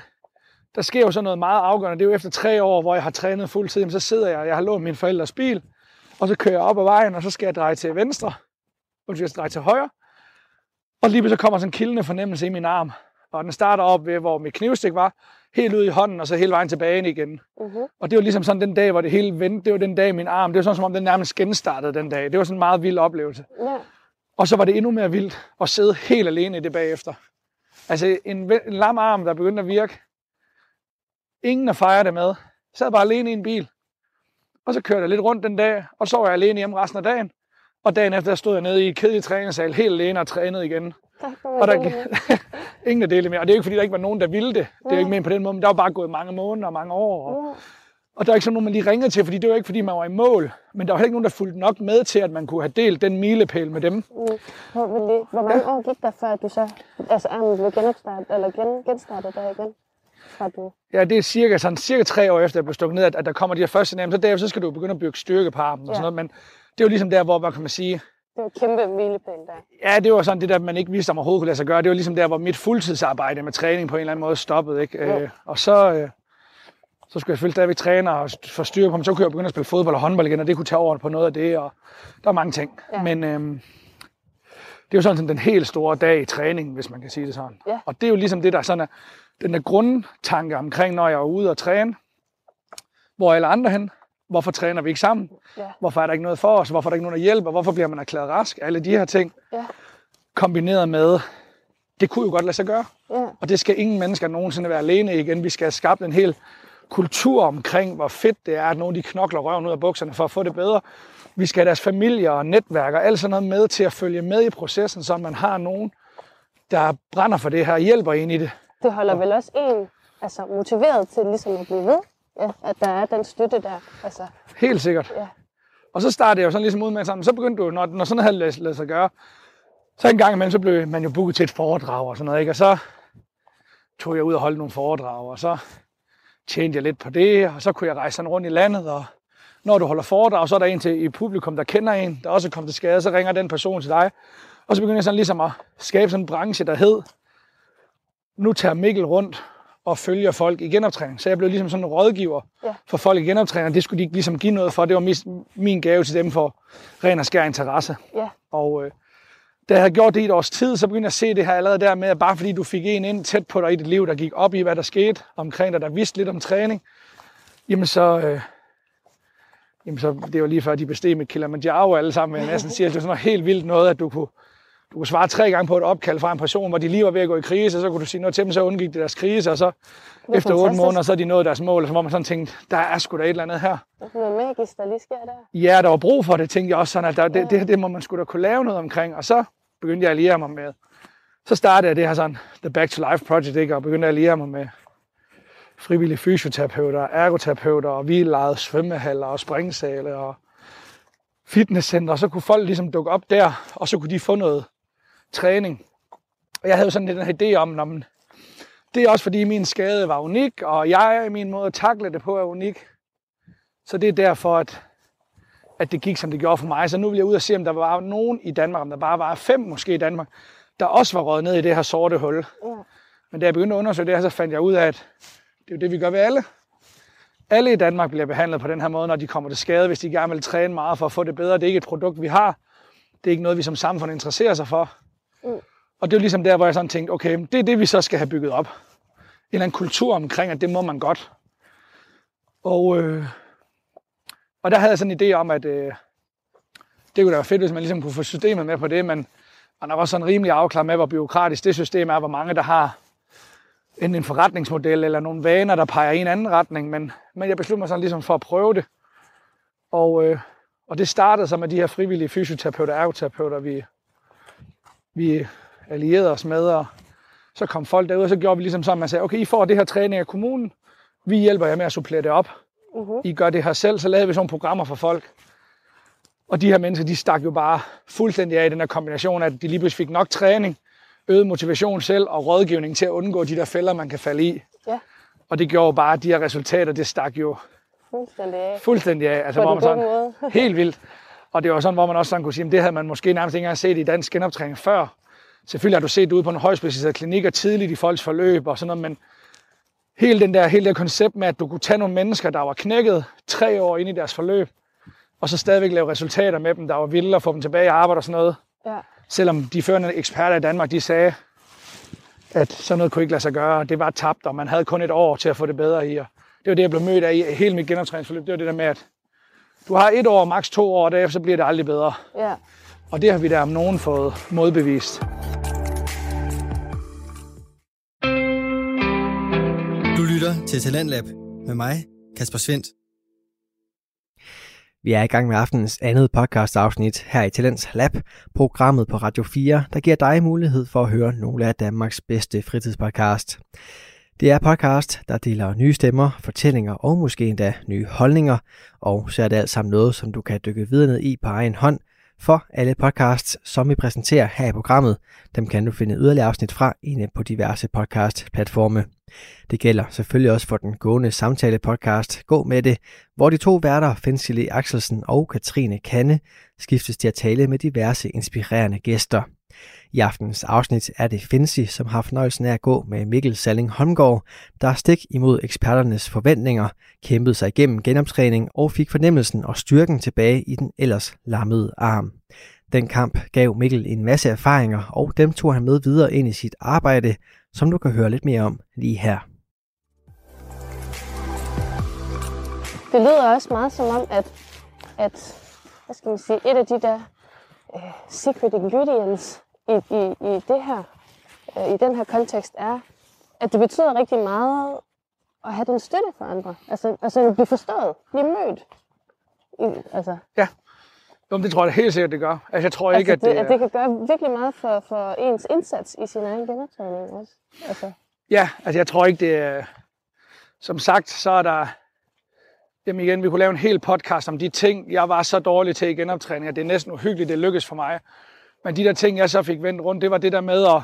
der sker jo så noget meget afgørende. Det er jo efter tre år, hvor jeg har trænet fuld tid, jamen, så sidder jeg, jeg har lånt min forældres bil, og så kører jeg op ad vejen, og så skal jeg dreje til venstre, og jeg skal dreje til højre. Og lige pludselig kommer sådan en kildende fornemmelse i min arm, og den starter op ved, hvor mit knivstik var, helt ud i hånden, og så hele vejen tilbage igen. Mm-hmm. Og det var ligesom sådan den dag, hvor det hele vendte. Det var den dag, min arm, det var sådan, som om den nærmest genstartede den dag. Det var sådan en meget vild oplevelse. Ja. Og så var det endnu mere vildt at sidde helt alene i det bagefter. Altså en, en lam arm, der begyndte at virke. Ingen at fejre det med. Jeg sad bare alene i en bil. Og så kørte jeg lidt rundt den dag, og så var jeg alene hjemme resten af dagen. Og dagen efter der stod jeg nede i kedelig træningssal helt alene og trænede igen. For Og der, det. ingen af det mere. Og det er ikke, fordi der ikke var nogen, der ville det. Det er jo ikke mere på den måde, men der var bare gået mange måneder og mange år. Og, Ja. og der er ikke sådan nogen, man lige ringede til, fordi det var ikke, fordi man var i mål. Men der var heller ikke nogen, der fulgte nok med til, at man kunne have delt den milepæl med dem. Mm. Hvor, hvor, mange år gik der, før du så, altså blev genopstartet, eller gen, genstartet der igen? Du, Ja, det er cirka, sådan, cirka tre år efter, jeg blev stukket ned, at, at der kommer de her første nemme. Så derefter så skal du begynde at bygge styrke på armen og Ja. sådan noget. Men det er jo ligesom der, hvor man kan man sige, det var kæmpe milepæl der. ja, det var sådan det der, man ikke vidste, om overhovedet kunne lade sig gøre. Det var ligesom der, hvor mit fuldtidsarbejde med træning på en eller anden måde stoppede. Ikke? Ja. Øh, og så, øh, så skulle jeg selvfølgelig stadigvæk træne og få styr på dem. Så kunne jeg begynde at spille fodbold og håndbold igen, og det kunne tage over på noget af det. Og der var mange ting. Ja. Men øh, det er jo sådan sådan den helt store dag i træningen, hvis man kan sige det sådan. Ja. Og det er jo ligesom det, der sådan er, den der grundtanke omkring, når jeg er ude og træne. Hvor er alle andre hen? Hvorfor træner vi ikke sammen? Ja. Hvorfor er der ikke noget for os? Hvorfor er der ikke nogen, der hjælper? Hvorfor bliver man erklæret rask? Alle de her ting Ja. kombineret med, det kunne jo godt lade sig gøre. Ja. Og det skal ingen mennesker nogensinde være alene igen. Vi skal have skabt en hel kultur omkring, hvor fedt det er, at nogen de knokler røven ud af bukserne for at få det bedre. Vi skal have deres familier og netværk og alt sådan noget med til at følge med i processen, så man har nogen, der brænder for det her og hjælper en i det. Det holder vel også en altså, motiveret til ligesom at blive ved, ja, at der er den støtte der. Altså, Helt sikkert. ja. Og så startede jeg jo sådan ligesom ud med sådan, så begyndte du, når, når sådan noget havde ladet sig gøre, så en gang imellem, så blev man jo booket til et foredrag og sådan noget, ikke? Og så tog jeg ud og holdt nogle foredrag, og så tjente jeg lidt på det, og så kunne jeg rejse sådan rundt i landet, og når du holder foredrag, så er der en til i publikum, der kender en, der også er kommet til skade, så ringer den person til dig, og så begynder jeg sådan ligesom at skabe sådan en branche, der hed, nu tager Mikkel rundt og følger folk i genoptræning. Så jeg blev ligesom sådan en rådgiver Ja. for folk i genoptræning. Det skulle de ikke ligesom give noget for. Det var mis, min gave til dem for ren og skær interesse. Ja. Og øh, da jeg havde gjort det i et års tid, så begyndte jeg at se det her allerede der med, at bare fordi du fik en ind tæt på dig i dit liv, der gik op i, hvad der skete omkring dig, der vidste lidt om træning, jamen så, øh, jamen så det var lige før, de besteg med Kilimanjaro alle sammen, vil jeg næsten sige, at det var sådan noget helt vildt noget, at du kunne, du kunne svare tre gange på et opkald fra en person, hvor de lige var ved at gå i krise, og så kunne du sige noget til dem, så undgik de deres krise, og så er efter otte måneder, så er de nået deres mål, og så var man sådan tænkt, der er sgu da et eller andet her. Det er noget magisk, der lige sker der. Ja, der var brug for det, tænkte jeg også sådan, at der, det, det, det må man skulle da kunne lave noget omkring. Og så begyndte jeg at alliere mig med, så startede jeg det her sådan, The Back to Life Project, ikke? og begyndte at alliere mig med frivillige fysioterapeuter, ergoterapeuter, og vi lejede svømmehaller og springsale og fitnesscenter, og så kunne folk ligesom dukke op der, og så kunne de få noget træning. Og jeg havde jo sådan den her idé om, at det er også fordi min skade var unik, og jeg, min måde at takle det på, er unik. Så det er derfor, at at det gik, som det gjorde for mig. Så nu vil jeg ud og se, om der var nogen i Danmark, om der bare var fem måske i Danmark, der også var røget ned i det her sorte hul. Ja. Men da jeg begyndte at undersøge det her, så fandt jeg ud af, at det er jo det, vi gør ved alle. Alle i Danmark bliver behandlet på den her måde, når de kommer til skade, hvis de gerne vil træne meget for at få det bedre. Det er ikke et produkt, vi har. Det er ikke noget, vi som samfund interesserer sig for. Og det er ligesom der, hvor jeg sådan tænkte, okay, det er det, vi så skal have bygget op. En eller anden kultur omkring, at det må man godt. Og, øh, og der havde jeg sådan en idé om, at øh, det kunne da være fedt, hvis man ligesom kunne få systemet med på det, men man er også sådan rimelig afklaret med, hvor byråkratisk det system er, hvor mange der har enten en forretningsmodel eller nogle vaner, der peger i en anden retning, men, men jeg besluttede mig sådan ligesom for at prøve det. Og, øh, og det startede så med de her frivillige fysioterapeuter og ergoterapeuter, vi, vi allierede os med, og så kom folk derud, og så gjorde vi ligesom sådan, man sagde, okay, I får det her træning af kommunen, vi hjælper jer med at supplere det op. Mhm. I gør det her selv, så lavede vi sådan nogle programmer for folk. Og de her mennesker, de stak jo bare fuldstændig af i den her kombination, at de lige pludselig fik nok træning, øget motivation selv og rådgivning til at undgå de der fælder, man kan falde i. Ja, Og det gjorde jo bare, at de her resultater, det stak jo fuldstændig af. fuldstændig af. Altså, På hvor man sådan, måde. helt vildt. Og det var sådan, hvor man også sådan kunne sige, at det havde man måske nærmest ikke engang set i dansk genoptræning før. Selvfølgelig har du set det ude på nogle højspecialiserede klinikker tidligt i folks forløb og sådan noget, men hele, den der, hele det koncept med, at du kunne tage nogle mennesker, der var knækket tre år ind i deres forløb, og så stadigvæk lave resultater med dem, der var vilde og få dem tilbage i arbejde og sådan noget. Ja, Selvom de førende eksperter i Danmark, de sagde, at sådan noget kunne ikke lade sig gøre. Det var tabt, og man havde kun et år til at få det bedre i. Og det var det, jeg blev mødt af i hele mit genoptræningsforløb. Det var det der med, at du har et år, maks to år, og derefter så bliver det aldrig bedre. ja. Og det har vi der om nogen fået modbevist. Du lytter til Talentlab med mig, Kasper Svendt. Vi er i gang med aftenens andet podcast afsnit her i Talents Lab, programmet på Radio 4, der giver dig mulighed for at høre nogle af Danmarks bedste fritidspodcast. Det er podcast, der deler nye stemmer, fortællinger og måske endda nye holdninger, og så er det alt sammen noget, som du kan dykke videre ned i på egen hånd, for alle podcasts, som vi præsenterer her i programmet, dem kan du finde yderligere afsnit fra inde på diverse podcast-platforme. Det gælder selvfølgelig også for den gående samtale-podcast Gå med det, hvor de to værter, Fensile Axelsen og Katrine Kanne, skiftes til at tale med diverse inspirerende gæster. I aftens afsnit er det Finsi, som har fornøjelsen af at gå med Mikkel Salling Holmgaard, der stik imod eksperternes forventninger, kæmpede sig igennem genoptræning og fik fornemmelsen og styrken tilbage i den ellers lammede arm. Den kamp gav Mikkel en masse erfaringer, og dem tog han med videre ind i sit arbejde, som du kan høre lidt mere om lige her. Det lyder også meget som om, at, at hvad skal man sige, et af de der uh, secret ingredients i, i, i det her, uh, i den her kontekst er, at det betyder rigtig meget at have den støtte for andre. Altså, altså at blive forstået, blive mødt. I, altså, Ja, jo, det tror jeg helt sikkert, det gør. Altså, jeg tror ikke, altså at det, det, at det kan gøre virkelig meget for, for ens indsats i sin egen genoptræning også. Altså, Ja, altså jeg tror ikke, det er... Som sagt, så er der... Jamen igen, vi kunne lave en hel podcast om de ting, jeg var så dårlig til i genoptræning, at det er næsten uhyggeligt, det lykkedes for mig. Men de der ting, jeg så fik vendt rundt, det var det der med at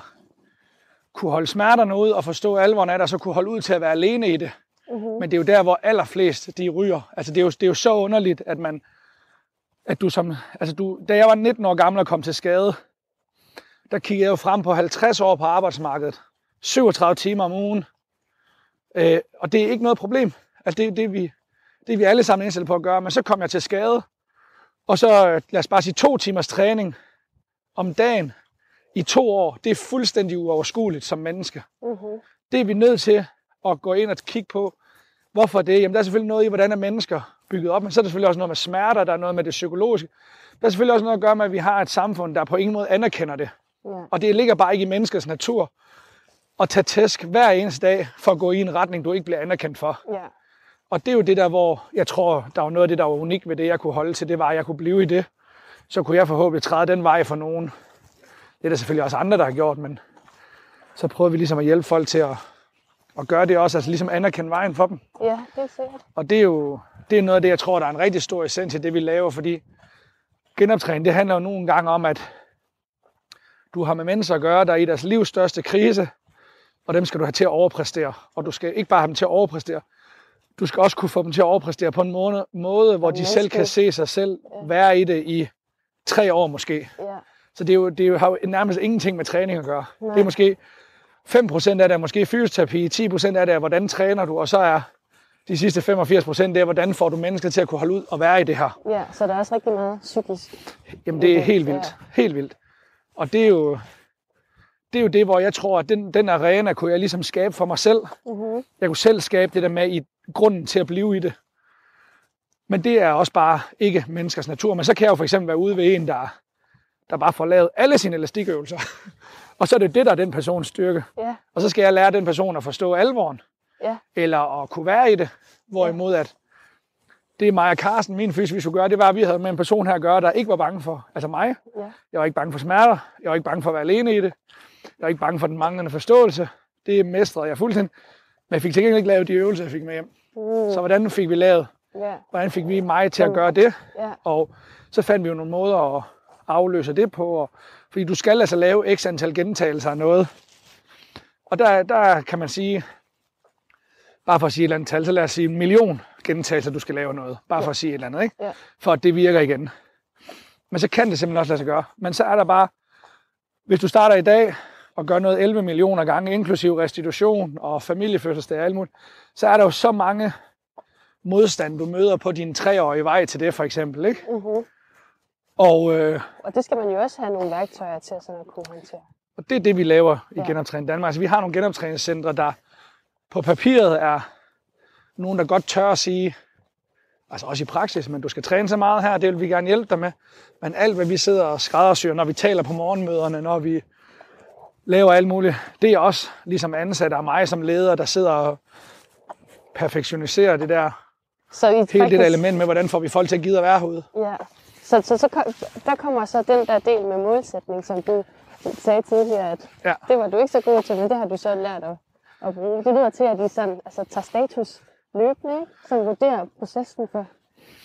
kunne holde smerterne ud og forstå alvoren af det, og så kunne holde ud til at være alene i det. mm-hmm. Men det er jo der, hvor allerflest de ryger. Altså det er jo, det er jo så underligt, at man, at du som, altså du, da jeg var 19 år gammel og kom til skade, der kiggede jeg jo frem på 50 år på arbejdsmarkedet. 37 timer om ugen. Øh, og det er ikke noget problem. Altså det, det, vi, det er vi alle sammen indstillet på at gøre. Men så kom jeg til skade, og så øh, lad os bare sige to timers træning om dagen i to år. Det er fuldstændig uoverskueligt som menneske Mm-hmm. det er vi nødt til at gå ind og kigge på. Hvorfor det? Jamen, der er selvfølgelig noget i, hvordan er mennesker bygget op, men så er der selvfølgelig også noget med smerter, der er noget med det psykologiske. Der er selvfølgelig også noget at gøre med, at vi har et samfund, der på ingen måde anerkender det. Ja. Og det ligger bare ikke i menneskets natur at tage tæsk hver eneste dag for at gå i en retning, du ikke bliver anerkendt for. ja. Og det er jo det der, hvor jeg tror, der var noget af det, der var unikt ved det, jeg kunne holde til, det var, at jeg kunne blive i det. Så kunne jeg forhåbentlig træde den vej for nogen. Det er der selvfølgelig også andre, der har gjort, men så prøver vi ligesom at hjælpe folk til at, at gøre det også, altså ligesom anerkende vejen for dem. ja, det er sikkert. Og det er jo det er noget af det, jeg tror, der er en rigtig stor essens i det, vi laver, fordi genoptræning, det handler jo nogle gange om, at du har med mennesker at gøre, der er i deres livs største krise, og dem skal du have til at overpræstere. Og du skal ikke bare have dem til at overpræstere, du skal også kunne få dem til at overpræstere på en måde, måde hvor Og de selv kan se sig selv være i det i tre år måske. Ja. Så det, er jo, det har jo nærmest ingenting med træning at gøre. Nej. Det er måske 5% af det er måske fysioterapi, 10% af det er, hvordan træner du, og så er de sidste 85% det er, hvordan får du mennesker til at kunne holde ud og være i det her. ja, så der er også rigtig meget psykisk. Jamen det er helt vildt. Helt vildt. Og det er jo det, er jo det hvor jeg tror, at den, den arena kunne jeg ligesom skabe for mig selv. Mm-hmm. Jeg kunne selv skabe det der med i grunden til at blive i det. Men det er også bare ikke menneskers natur. Men så kan jeg jo for eksempel være ude ved en, der, der bare får lavet alle sine elastikøvelser. og så er det det, der er den persons styrke. Ja, Og så skal jeg lære den person at forstå alvoren, ja, eller at kunne være i det. Hvorimod at det mig og Carsten, min fys, vi skulle gøre, det var, at vi havde med en person her at gøre, der ikke var bange for, altså mig. Ja. Jeg var ikke bange for smerter. Jeg var ikke bange for at være alene i det. Jeg var ikke bange for den manglende forståelse. Det mestrede jeg fuldstændig. Men jeg fik til gengæld ikke lavet de øvelser, jeg fik med hjem. Mm. Så hvordan fik vi lavet? Ja. Hvordan fik vi mig til at gøre det? Ja. Og så fandt vi jo nogle måder at afløse det på. Og, fordi du skal altså lave x antal gentagelser af noget. Og der, der kan man sige, bare for at sige et eller andet tal, så lad os sige en million gentagelser, du skal lave noget. Bare for at sige et eller andet, ikke? Ja. For at det virker igen. Men så kan det simpelthen også lade sig gøre. Men så er der bare, hvis du starter i dag og gør noget 11 millioner gange, inklusiv restitution og familiefødselsdag og alt muligt, så er der jo så mange modstand, du møder på din treårige vej til det, for eksempel. Ikke? Mm-hmm. Og, øh, Og det skal man jo også have nogle værktøjer til sådan at kunne håndtere. og det er det, vi laver i Ja. Genoptræning Danmark. Altså, vi har nogle genoptræningscentre, der på papiret er nogen, der godt tør at sige, altså også i praksis, men du skal træne så meget her, det vil vi gerne hjælpe dig med. Men alt, hvad vi sidder og skræddersyr, når vi taler på morgenmøderne, når vi laver alt muligt, det er også ligesom ansat af mig som leder, der sidder og perfektioniserer det der, Så i hele det der element med, hvordan får vi folk til at gide at være herude. Ja, så, så, så der kommer så den der del med målsætning, som du sagde tidligere, at Ja. det var du ikke så god til, men det har du så lært at, at bruge. Det lyder til, at I sådan, altså, tager status løbende, ikke? Så vurderer processen for,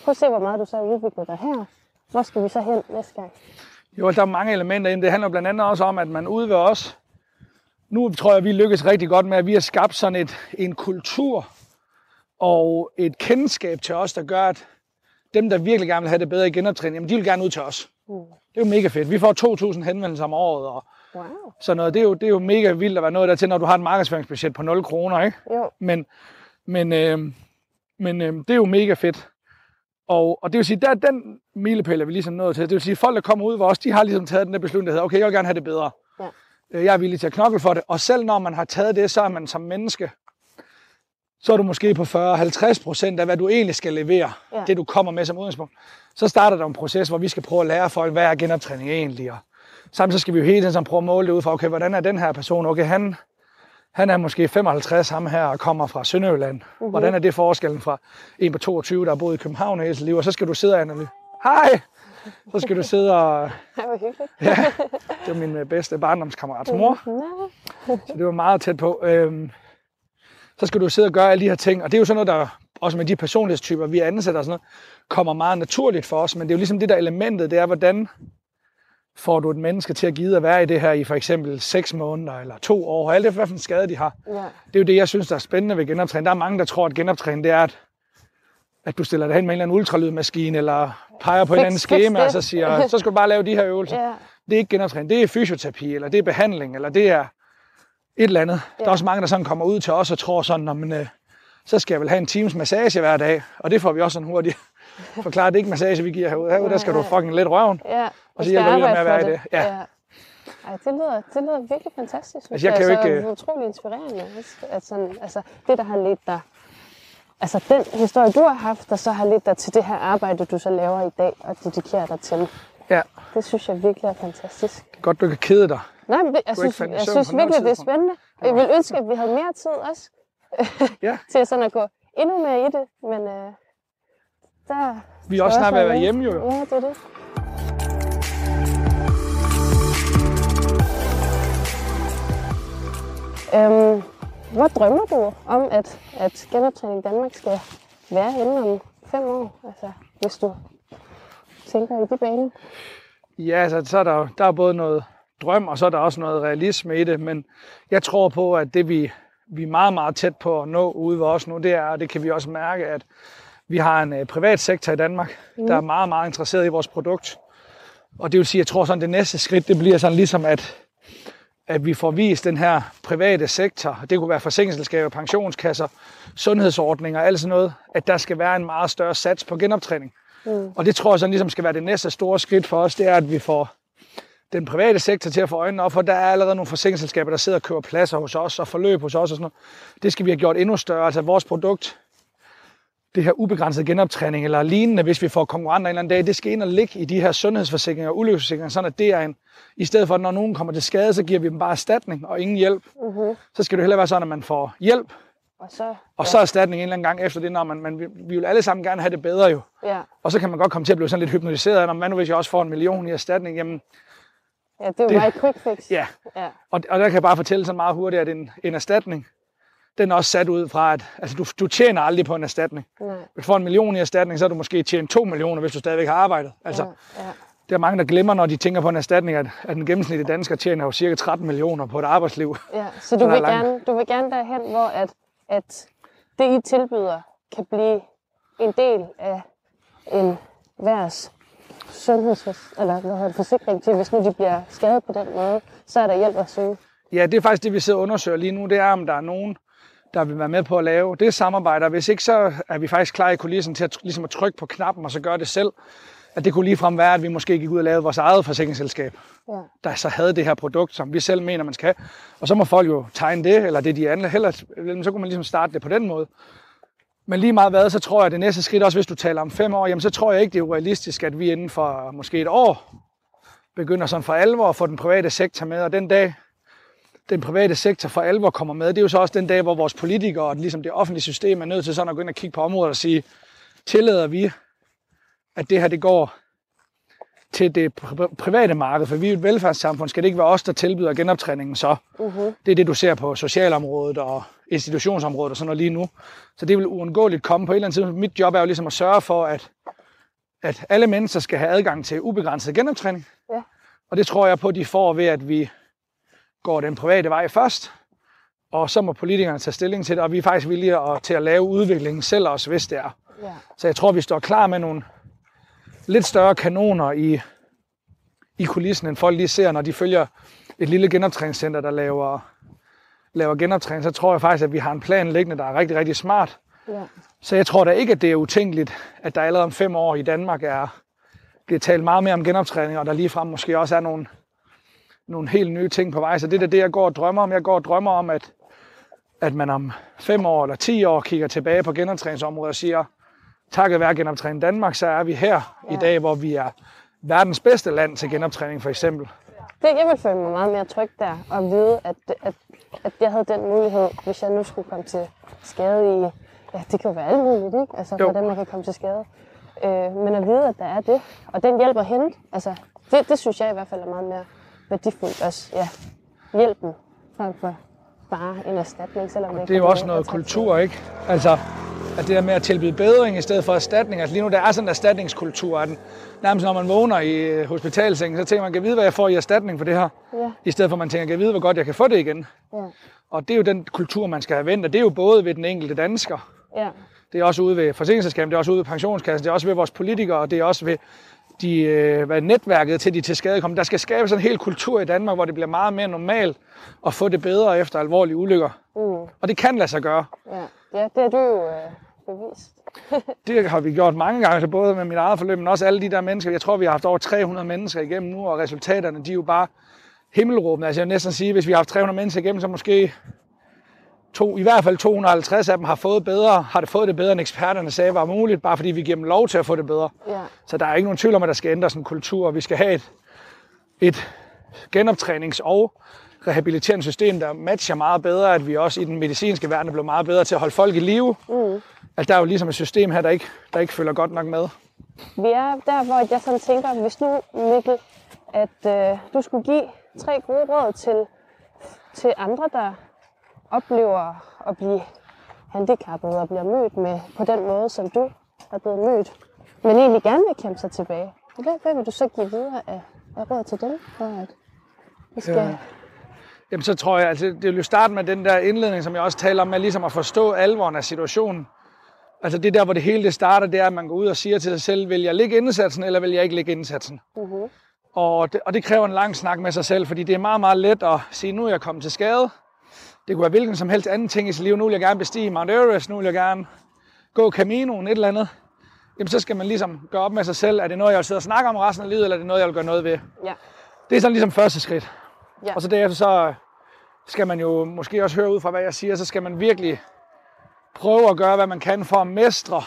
prøv at se, hvor meget du så har udviklet dig her. Hvor skal vi så hen næste gang? Jo, der er mange elementer ind. Det handler blandt andet også om, at man ude ved os, nu tror jeg, vi lykkes rigtig godt med, at vi har skabt sådan et, en kultur og et kendskab til os, der gør, at dem, der virkelig gerne vil have det bedre i genoptræning, jamen de vil gerne ud til os. Mm. Det er jo mega fedt. Vi får 2.000 henvendelser om året, og Wow. sådan noget. Det er, jo, det er jo mega vildt at være noget der til, når du har et markedsføringsbudget på 0 kroner, ikke? Jo, Men, men, øh, men øh, det er jo mega fedt. Og, og det vil sige, der er den milepæl, er vi ligesom nået til. Det vil sige, folk, der kommer ud ved os, de har ligesom taget den der beslutning, der hedder, okay, jeg vil gerne have det bedre. Ja. Øh, Jeg er villig til at knokle for det. Og selv når man har taget det, så er man som menneske, så er du måske på 40-50 procent af, hvad du egentlig skal levere. Ja. Det, du kommer med som udgangspunkt. Så starter der en proces, hvor vi skal prøve at lære folk, hvad er genoptræning egentlig. Og samtidig så skal vi jo hele tiden prøve at måle det ud fra, okay, hvordan er den her person? Okay, han, han er måske 55, ham her, og kommer fra Sønderjylland. Mm-hmm. Hvordan er det forskellen fra en på 22, der har boet i København hele sit liv? Og så skal du sidde og analysere. Hej! Så skal du sidde og... det var hyggeligt. Ja, det var min øh, bedste barndomskammerats mor. Så det var meget tæt på. Øhm, så skal du sidde og gøre alle de her ting. Og det er jo sådan noget, der også med de personlighedstyper, vi ansætter og sådan noget, kommer meget naturligt for os. Men det er jo ligesom det der elementet, det er, hvordan får du et menneske til at gide at være i det her i for eksempel 6 måneder eller to år, og alt det, hvad for en skade de har. ja. Det er jo det, jeg synes, der er spændende ved genoptræning. Der er mange, der tror, at genoptræning, det er, at, at du stiller dig hen med en eller anden ultralydmaskine, eller peger på et eller andet skema, og så siger, så skal du bare lave de her øvelser. ja. Det er ikke genoptræning, det er fysioterapi, eller det er behandling, eller det er et eller andet. Ja. Der er også mange, der sådan kommer ud til os og tror sådan, "Nå, men, øh, så skal jeg vel have en times massage hver dag, og det får vi også sådan hurtigt forklaret. Det er ikke massage, vi giver herude. Herude, der skal du fucking lidt røven. Ja, Og så vi hjælper skal vi dig med at være i det. Ja. ja. Ej, det lyder, det lyder virkelig fantastisk. synes Altså, jeg kan jo altså, ikke, utrolig inspirerende. At sådan, altså, det, der har ledt dig... Altså, den historie, du har haft, der så har ledt dig til det her arbejde, du så laver i dag og dedikerer dig til. Ja, Det synes jeg virkelig er fantastisk. det er godt, du kan kede dig. Nej, men det, jeg synes, jeg synes virkelig, det er spændende. Og jeg ville ønske, at vi havde mere tid også Ja. til sådan at gå endnu mere i det. Men øh, der Vi er også snart ved at være hjemme, jo. Ja, det er det. Øhm, hvor drømmer du om, at, at genoptræning Danmark skal være henne om fem år? Altså, hvis du tænker i de baner. Ja, altså, så er der, der er både noget drøm, og så er der også noget realisme i det, men jeg tror på, at det vi, vi er meget, meget tæt på at nå ude ved os nu, det er, og det kan vi også mærke, at vi har en uh, privat sektor i Danmark, mm. der er meget, meget interesseret i vores produkt. Og det vil sige, jeg tror sådan, det næste skridt, det bliver sådan ligesom, at, at vi får vist den her private sektor, det kunne være forsikringsselskaber, pensionskasser, sundhedsordninger, alt sådan noget, at der skal være en meget større sats på genoptræning. Mm. Og det tror jeg sådan ligesom skal være det næste store skridt for os, det er, at vi får den private sektor til at få øjnene op, for der er allerede nogle forsikringsselskaber, der sidder og køber pladser hos os og forløb hos os og sådan noget. Det skal vi have gjort endnu større. Altså vores produkt, det her ubegrænsede genoptræning eller lignende, hvis vi får konkurrenter en eller anden dag, det skal ind og ligge i de her sundhedsforsikringer og ulykkesforsikringer, sådan at det er en, i stedet for at når nogen kommer til skade, så giver vi dem bare erstatning og ingen hjælp. Mm-hmm. Så skal det heller være sådan, at man får hjælp Og så, Og så erstatning en eller anden gang efter det, når man, man, vi vil alle sammen gerne have det bedre jo. ja, Og så kan man godt komme til at blive sådan lidt hypnotiseret af, "Nå, hvad nu hvis jeg også får en million i erstatning? Jamen, ja, det er jo Det- bare et quick fix. ja. ja. Og, og der kan jeg bare fortælle sådan meget hurtigt, at en, en erstatning, den er også sat ud fra, at altså, du, du tjener aldrig på en erstatning. Nej. Hvis du får en million i erstatning, så har du måske tjent to millioner, hvis du stadigvæk har arbejdet. Altså, ja, ja. der er mange, der glemmer, når de tænker på en erstatning, at, at den gennemsnitlige dansker tjener jo cirka 13 millioner på et arbejdsliv. Ja, så du vil, gerne, du vil gerne derhen, hvor at, at det, I tilbyder, kan blive en del af en værs sundheds- eller hvad hedder det, forsikring til, hvis nu de bliver skadet på den måde, så er der hjælp at søge. Ja, det er faktisk det, vi sidder og undersøger lige nu. Det er, om der er nogen, der vil være med på at lave det samarbejde. Og hvis ikke, så er vi faktisk klar i kulissen til at, ligesom at trykke på knappen og så gøre det selv. At det kunne ligefrem være, at vi måske gik ud og lavede vores eget forsikringsselskab, Ja. der så havde det her produkt, som vi selv mener, man skal have. Og så må folk jo tegne det, eller det de andre. Heller, så kunne man ligesom starte det på den måde. Men lige meget hvad, så tror jeg, at det næste skridt, også hvis du taler om fem år, jamen så tror jeg ikke, det er urealistisk, at vi inden for måske et år begynder sådan for alvor at få den private sektor med. Og den dag, den private sektor for alvor kommer med, det er jo så også den dag, hvor vores politikere og ligesom det offentlige system er nødt til sådan at gå ind og kigge på området og sige, tillader vi, at det her det går til det pri- private marked, for vi er et velfærdssamfund, skal det ikke være os, der tilbyder genoptræningen så? Uh-huh. Det er det, du ser på socialområdet og institutionsområdet og sådan noget lige nu. Så det vil uundgåeligt komme på et eller andet tidspunkt. Mit job er jo ligesom at sørge for, at, at alle mennesker skal have adgang til ubegrænset genoptræning. Ja. Og det tror jeg på, de får ved, at vi går den private vej først. Og så må politikerne tage stilling til det, og vi er faktisk villige at, til at lave udviklingen selv også, hvis det er. Ja. Så jeg tror, vi står klar med nogle lidt større kanoner i, i kulissen, end folk lige ser, når de følger et lille genoptræningscenter, der laver, laver genoptræning. Så tror jeg faktisk, at vi har en plan liggende, der er rigtig, rigtig smart. Ja. Så jeg tror da ikke, at det er utænkeligt, at der allerede om fem år i Danmark er, bliver talt meget mere om genoptræning, og der ligefrem måske også er nogle, nogle helt nye ting på vej. Så det er det, jeg går og drømmer om. Jeg går og drømmer om, at, at man om fem år eller ti år kigger tilbage på genoptræningsområdet og siger, takket være genoptræning Danmark, så er vi her ja. i dag, hvor vi er verdens bedste land til genoptræning for eksempel. Det, jeg vil føle mig meget mere tryg der, og vide, at, at, at jeg havde den mulighed, hvis jeg nu skulle komme til skade i... Ja, det kan jo være alt muligt, ikke? Altså, Jo. hvordan man kan komme til skade. Øh, men at vide, at der er det, og den hjælp at hente, altså, det, det synes jeg i hvert fald er meget mere værdifuldt også. Ja, hjælpen frem for bare en erstatning, selvom det, Det er jo også noget kultur, ikke? Altså, at det der med at tilbyde bedring i stedet for erstatning. Altså lige nu, der er sådan en erstatningskultur. At den, nærmest når man vågner i øh, hospitalsengen, så tænker man, kan vide, hvad jeg får i erstatning for det her? Ja, I stedet for, at man tænker, kan vide, hvor godt jeg kan få det igen? ja, Og det er jo den kultur, man skal have vendt, og det er jo både ved den enkelte dansker, ja, det er også ude ved forsikringsselskabet, det er også ude ved pensionskassen, det er også ved vores politikere, og det er også ved de, øh, hvad, netværket til de til skade kommer. Der skal skabes en hel kultur i Danmark, hvor det bliver meget mere normalt at få det bedre efter alvorlige ulykker. mm, Og det kan lade sig gøre. ja. ja det har du jo øh, bevist. Det har vi gjort mange gange, så både med mit eget forløb, men også alle de der mennesker. Jeg tror, vi har haft over 300 mennesker igennem nu, og resultaterne, de er jo bare himmelråbende. Altså jeg vil næsten sige, hvis vi har haft 300 mennesker igennem, så måske to, i hvert fald 250 af dem har fået bedre, har det fået det bedre, end eksperterne sagde var muligt, bare fordi vi giver dem lov til at få det bedre. Ja, Så der er ikke nogen tvivl om, at der skal ændres en kultur, og vi skal have et, et genoptrænings- og rehabiliterende system, der matcher meget bedre, at vi også i den medicinske verden er blevet meget bedre til at holde folk i live. mm. At der er jo ligesom et system her, der ikke, der ikke følger godt nok med. Vi er der, hvor jeg sådan tænker, hvis nu, Mikkel, at øh, du skulle give tre gode råd til, til andre, der oplever at blive handicappet og bliver mødt med på den måde, som du er blevet mødt, men egentlig gerne vil kæmpe sig tilbage. Hvad, hvad vil du så give videre af, af råd til dem, for at vi skal... Ja. Jamen så tror jeg, altså det vil jo starte med den der indledning, som jeg også taler om, med ligesom at forstå alvoren af situationen. Altså det der, hvor det hele det starter, det er, at man går ud og siger til sig selv, vil jeg lægge indsatsen, eller vil jeg ikke lægge indsatsen? Uh-huh. Og det, og det kræver en lang snak med sig selv, fordi det er meget, meget let at sige, nu er jeg kommet til skade. Det kunne være hvilken som helst anden ting i sit liv. Nu vil jeg gerne bestige Mount Everest, nu vil jeg gerne gå Caminoen, et eller andet. Jamen så skal man ligesom gøre op med sig selv, er det noget, jeg vil sidde og snakke om resten af livet, eller er det noget, jeg vil gøre noget ved? Ja. Det er sådan ligesom første skridt. Ja. Og så derefter så skal man jo måske også høre ud fra, hvad jeg siger, så skal man virkelig prøve at gøre, hvad man kan for at mestre,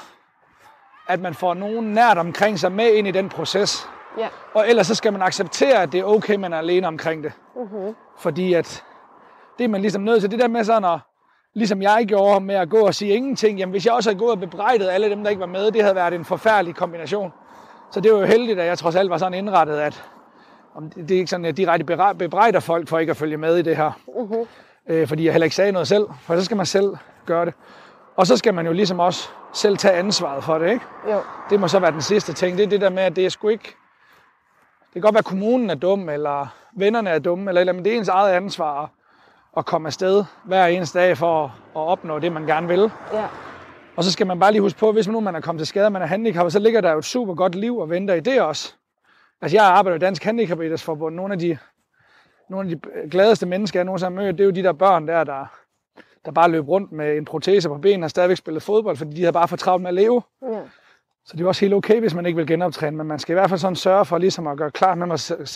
at man får nogen nært omkring sig med ind i den proces. Ja. Og ellers så skal man acceptere, at det er okay, man er alene omkring det. Uh-huh. Fordi at det er man ligesom nødt til. Det der med sådan at, ligesom jeg gjorde med at gå og sige ingenting, jamen hvis jeg også havde gået og bebrejdet alle dem, der ikke var med, det havde været en forfærdelig kombination. Så det var jo heldigt, at jeg trods alt var sådan indrettet, at om det, er ikke sådan, at jeg direkte bebrejder folk for ikke at følge med i det her. Uh-huh. Øh, fordi jeg heller ikke sagde noget selv, for så skal man selv gøre det. Og så skal man jo ligesom også selv tage ansvaret for det, ikke? Jo. Det må så være den sidste ting. Det er det der med, at det er sgu ikke... Det kan godt være, at kommunen er dum, eller vennerne er dumme, eller, eller men det er ens eget ansvar at komme afsted hver eneste dag for at, opnå det, man gerne vil. Ja. Og så skal man bare lige huske på, hvis nu man er kommet til skade, man er handicappet, så ligger der jo et super godt liv og venter i det også. Altså jeg arbejder i Dansk Handicapidrætsforbund. Nogle af de, nogle af de gladeste mennesker, jeg nogensinde har mødt, det er jo de der børn der, der, der bare løb rundt med en protese på benene og stadigvæk spillet fodbold, fordi de havde bare for travlt med at leve. Ja. Så det er også helt okay, hvis man ikke vil genoptræne, men man skal i hvert fald sådan sørge for ligesom at gøre klart med,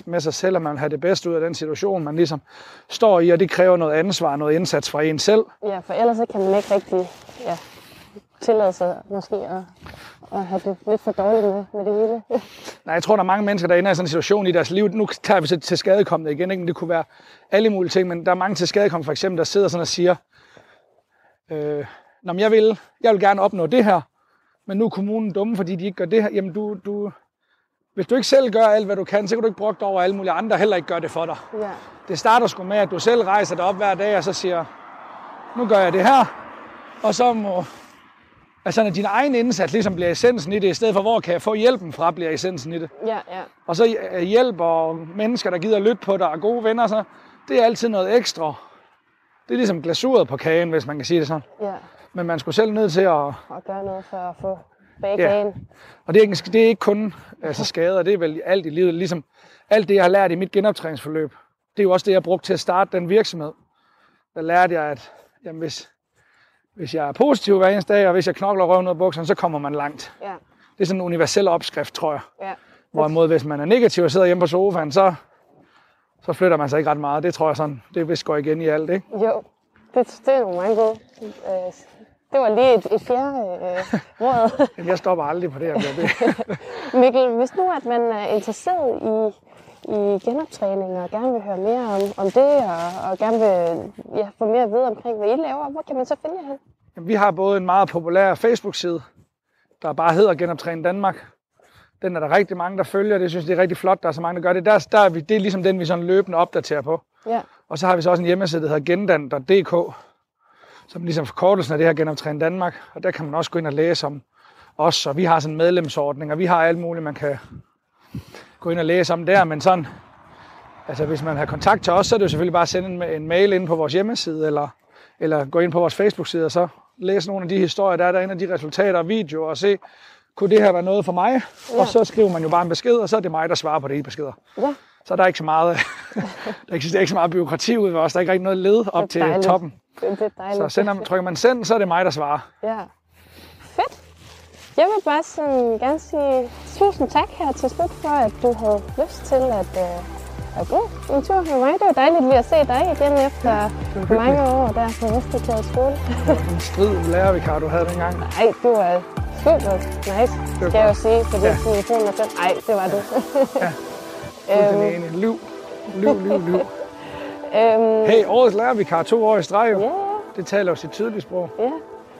med sig selv, at man have det bedste ud af den situation, man ligesom står i, og det kræver noget ansvar, noget indsats fra en selv. Ja, for ellers så kan man ikke rigtig ja, tillade sig måske at, at have det lidt for dårligt med, med det hele. Nej, jeg tror, der er mange mennesker, der ender i sådan en situation i deres liv. Nu tager vi til skadekommende igen, ikke? det kunne være alle mulige ting, men der er mange til skadekommende, for eksempel, der sidder sådan og siger, øh, Nå, men jeg vil, jeg vil gerne opnå det her, men nu er kommunen dumme, fordi de ikke gør det her. Jamen, du, du, hvis du ikke selv gør alt, hvad du kan, så kan du ikke brugt over alle mulige andre heller ikke gør det for dig. Ja. Det starter sgu med, at du selv rejser dig op hver dag, og så siger, nu gør jeg det her, og så må, altså at din egen indsats ligesom bliver essensen i det, i stedet for, hvor kan jeg få hjælpen fra, bliver essensen i det. Ja, ja. Og så hjælp og mennesker, der gider lytte på dig, og gode venner, så det er altid noget ekstra. Det er ligesom glasuret på kagen, hvis man kan sige det sådan. Ja. Men man skulle selv nødt til at... Og gøre noget for at få bagkagen. Ja. Og det er, ikke, det er ikke kun altså skader, det er vel alt i livet. Ligesom alt det, jeg har lært i mit genoptræningsforløb, det er jo også det, jeg har brugt til at starte den virksomhed. Der lærte jeg, at jamen, hvis, hvis jeg er positiv hver eneste dag, og hvis jeg knokler røven ud af bukserne, så kommer man langt. Ja. Det er sådan en universel opskrift, tror jeg. Ja. Hvorimod, hvis man er negativ og sidder hjemme på sofaen, så, så flytter man sig ikke ret meget. Det tror jeg sådan, det vist går igen i alt, ikke? Jo, det, det er nogle mange gode. Øh, det var lige et, et fjerde øh, råd. Jeg stopper aldrig på det, jeg bliver det. Mikkel, hvis nu at man er interesseret i, i genoptræning og gerne vil høre mere om, om det, og, og gerne vil ja, få mere at vide omkring, hvad I laver, hvor kan man så finde jer hen? Jamen, vi har både en meget populær Facebook-side, der bare hedder Genoptræning Danmark. Den er der rigtig mange, der følger. Det synes det er rigtig flot, der er så mange, der gør det. Der, der er vi, det er ligesom den, vi sådan løbende opdaterer på. Ja. Og så har vi så også en hjemmeside, der hedder gendan.dk, som ligesom forkortelsen af det her Genoptræning Danmark. Og der kan man også gå ind og læse om os, og vi har sådan en medlemsordning, og vi har alt muligt, man kan gå ind og læse om der, men sådan, altså hvis man har kontakt til os, så er det jo selvfølgelig bare at sende en, en mail ind på vores hjemmeside, eller, eller gå ind på vores Facebook-side, og så læse nogle af de historier, der er derinde, og de resultater og videoer, og se, kunne det her være noget for mig? Ja. Og så skriver man jo bare en besked, og så er det mig, der svarer på det i beskeder. Ja. Så der er ikke så meget, der eksisterer ikke så meget byråkrati ud ved os. Der er ikke rigtig noget led op til toppen. Det, det er dejligt. Så sender, trykker man send, så er det mig, der svarer. Ja. Fedt. Jeg vil bare sådan gerne sige tusind tak her til slut for, at du havde lyst til at, uh, at gå en tur med mig. Det var dejligt lige at se dig igen efter ja, mange år der på Vesterklæret skole. en strid lærervikar, du havde dengang. Nej, du var super nice, skal jeg jo sige, fordi ja. telefonen er selv. Nej, det var du. ja. Fuldstændig enig. Liv, liv, liv, liv. Øhm, Hey, årets lærervikar to år i streg ja, Det taler jo sit tydelige sprog. ja.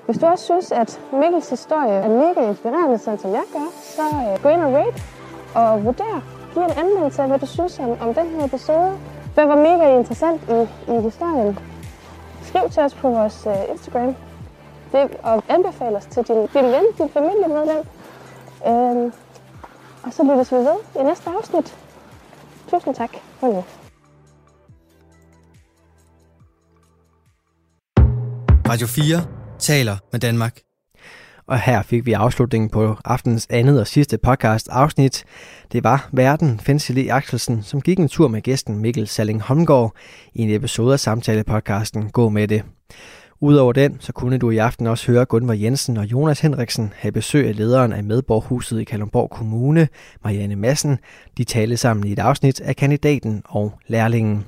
Hvis du også synes, at Mikkels historie er mega inspirerende, sådan som jeg gør, så øh, gå ind og rate og vurder. Giv en anmeldelse af, hvad du synes om, om den her episode. Hvad var mega interessant i, i historien? Skriv til os på vores øh, Instagram. Det, og anbefal os til din, din ven, din familiemedlem. Øhm, og så lyttes vi ved i næste afsnit. Tusind tak for nu. Radio 4 taler med Danmark. Og her fik vi afslutningen på aftenens andet og sidste podcast afsnit. Det var Verden Fensili Axelsen, som gik en tur med gæsten Mikkel Salling Holmgaard i en episode af samtale-podcasten Gå med det. Udover den, så kunne du i aften også høre Gunvar Jensen og Jonas Henriksen have besøg af lederen af Medborghuset i Kalundborg Kommune, Marianne Madsen. De talte sammen i et afsnit af kandidaten og lærlingen.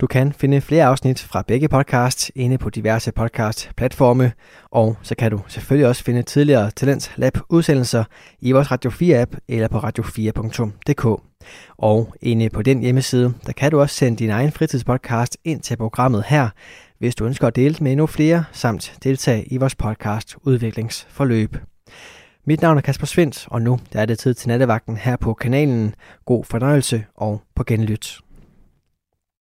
Du kan finde flere afsnit fra begge podcasts inde på diverse podcast-platforme, og så kan du selvfølgelig også finde tidligere Talents Lab udsendelser i vores Radio 4-app eller på radio4.dk. Og inde på den hjemmeside, der kan du også sende din egen fritidspodcast ind til programmet her, hvis du ønsker at dele med endnu flere, samt deltage i vores podcast Udviklingsforløb. Mit navn er Kasper Svendt, og nu der er det tid til nattevagten her på kanalen. God fornøjelse og på genlyt.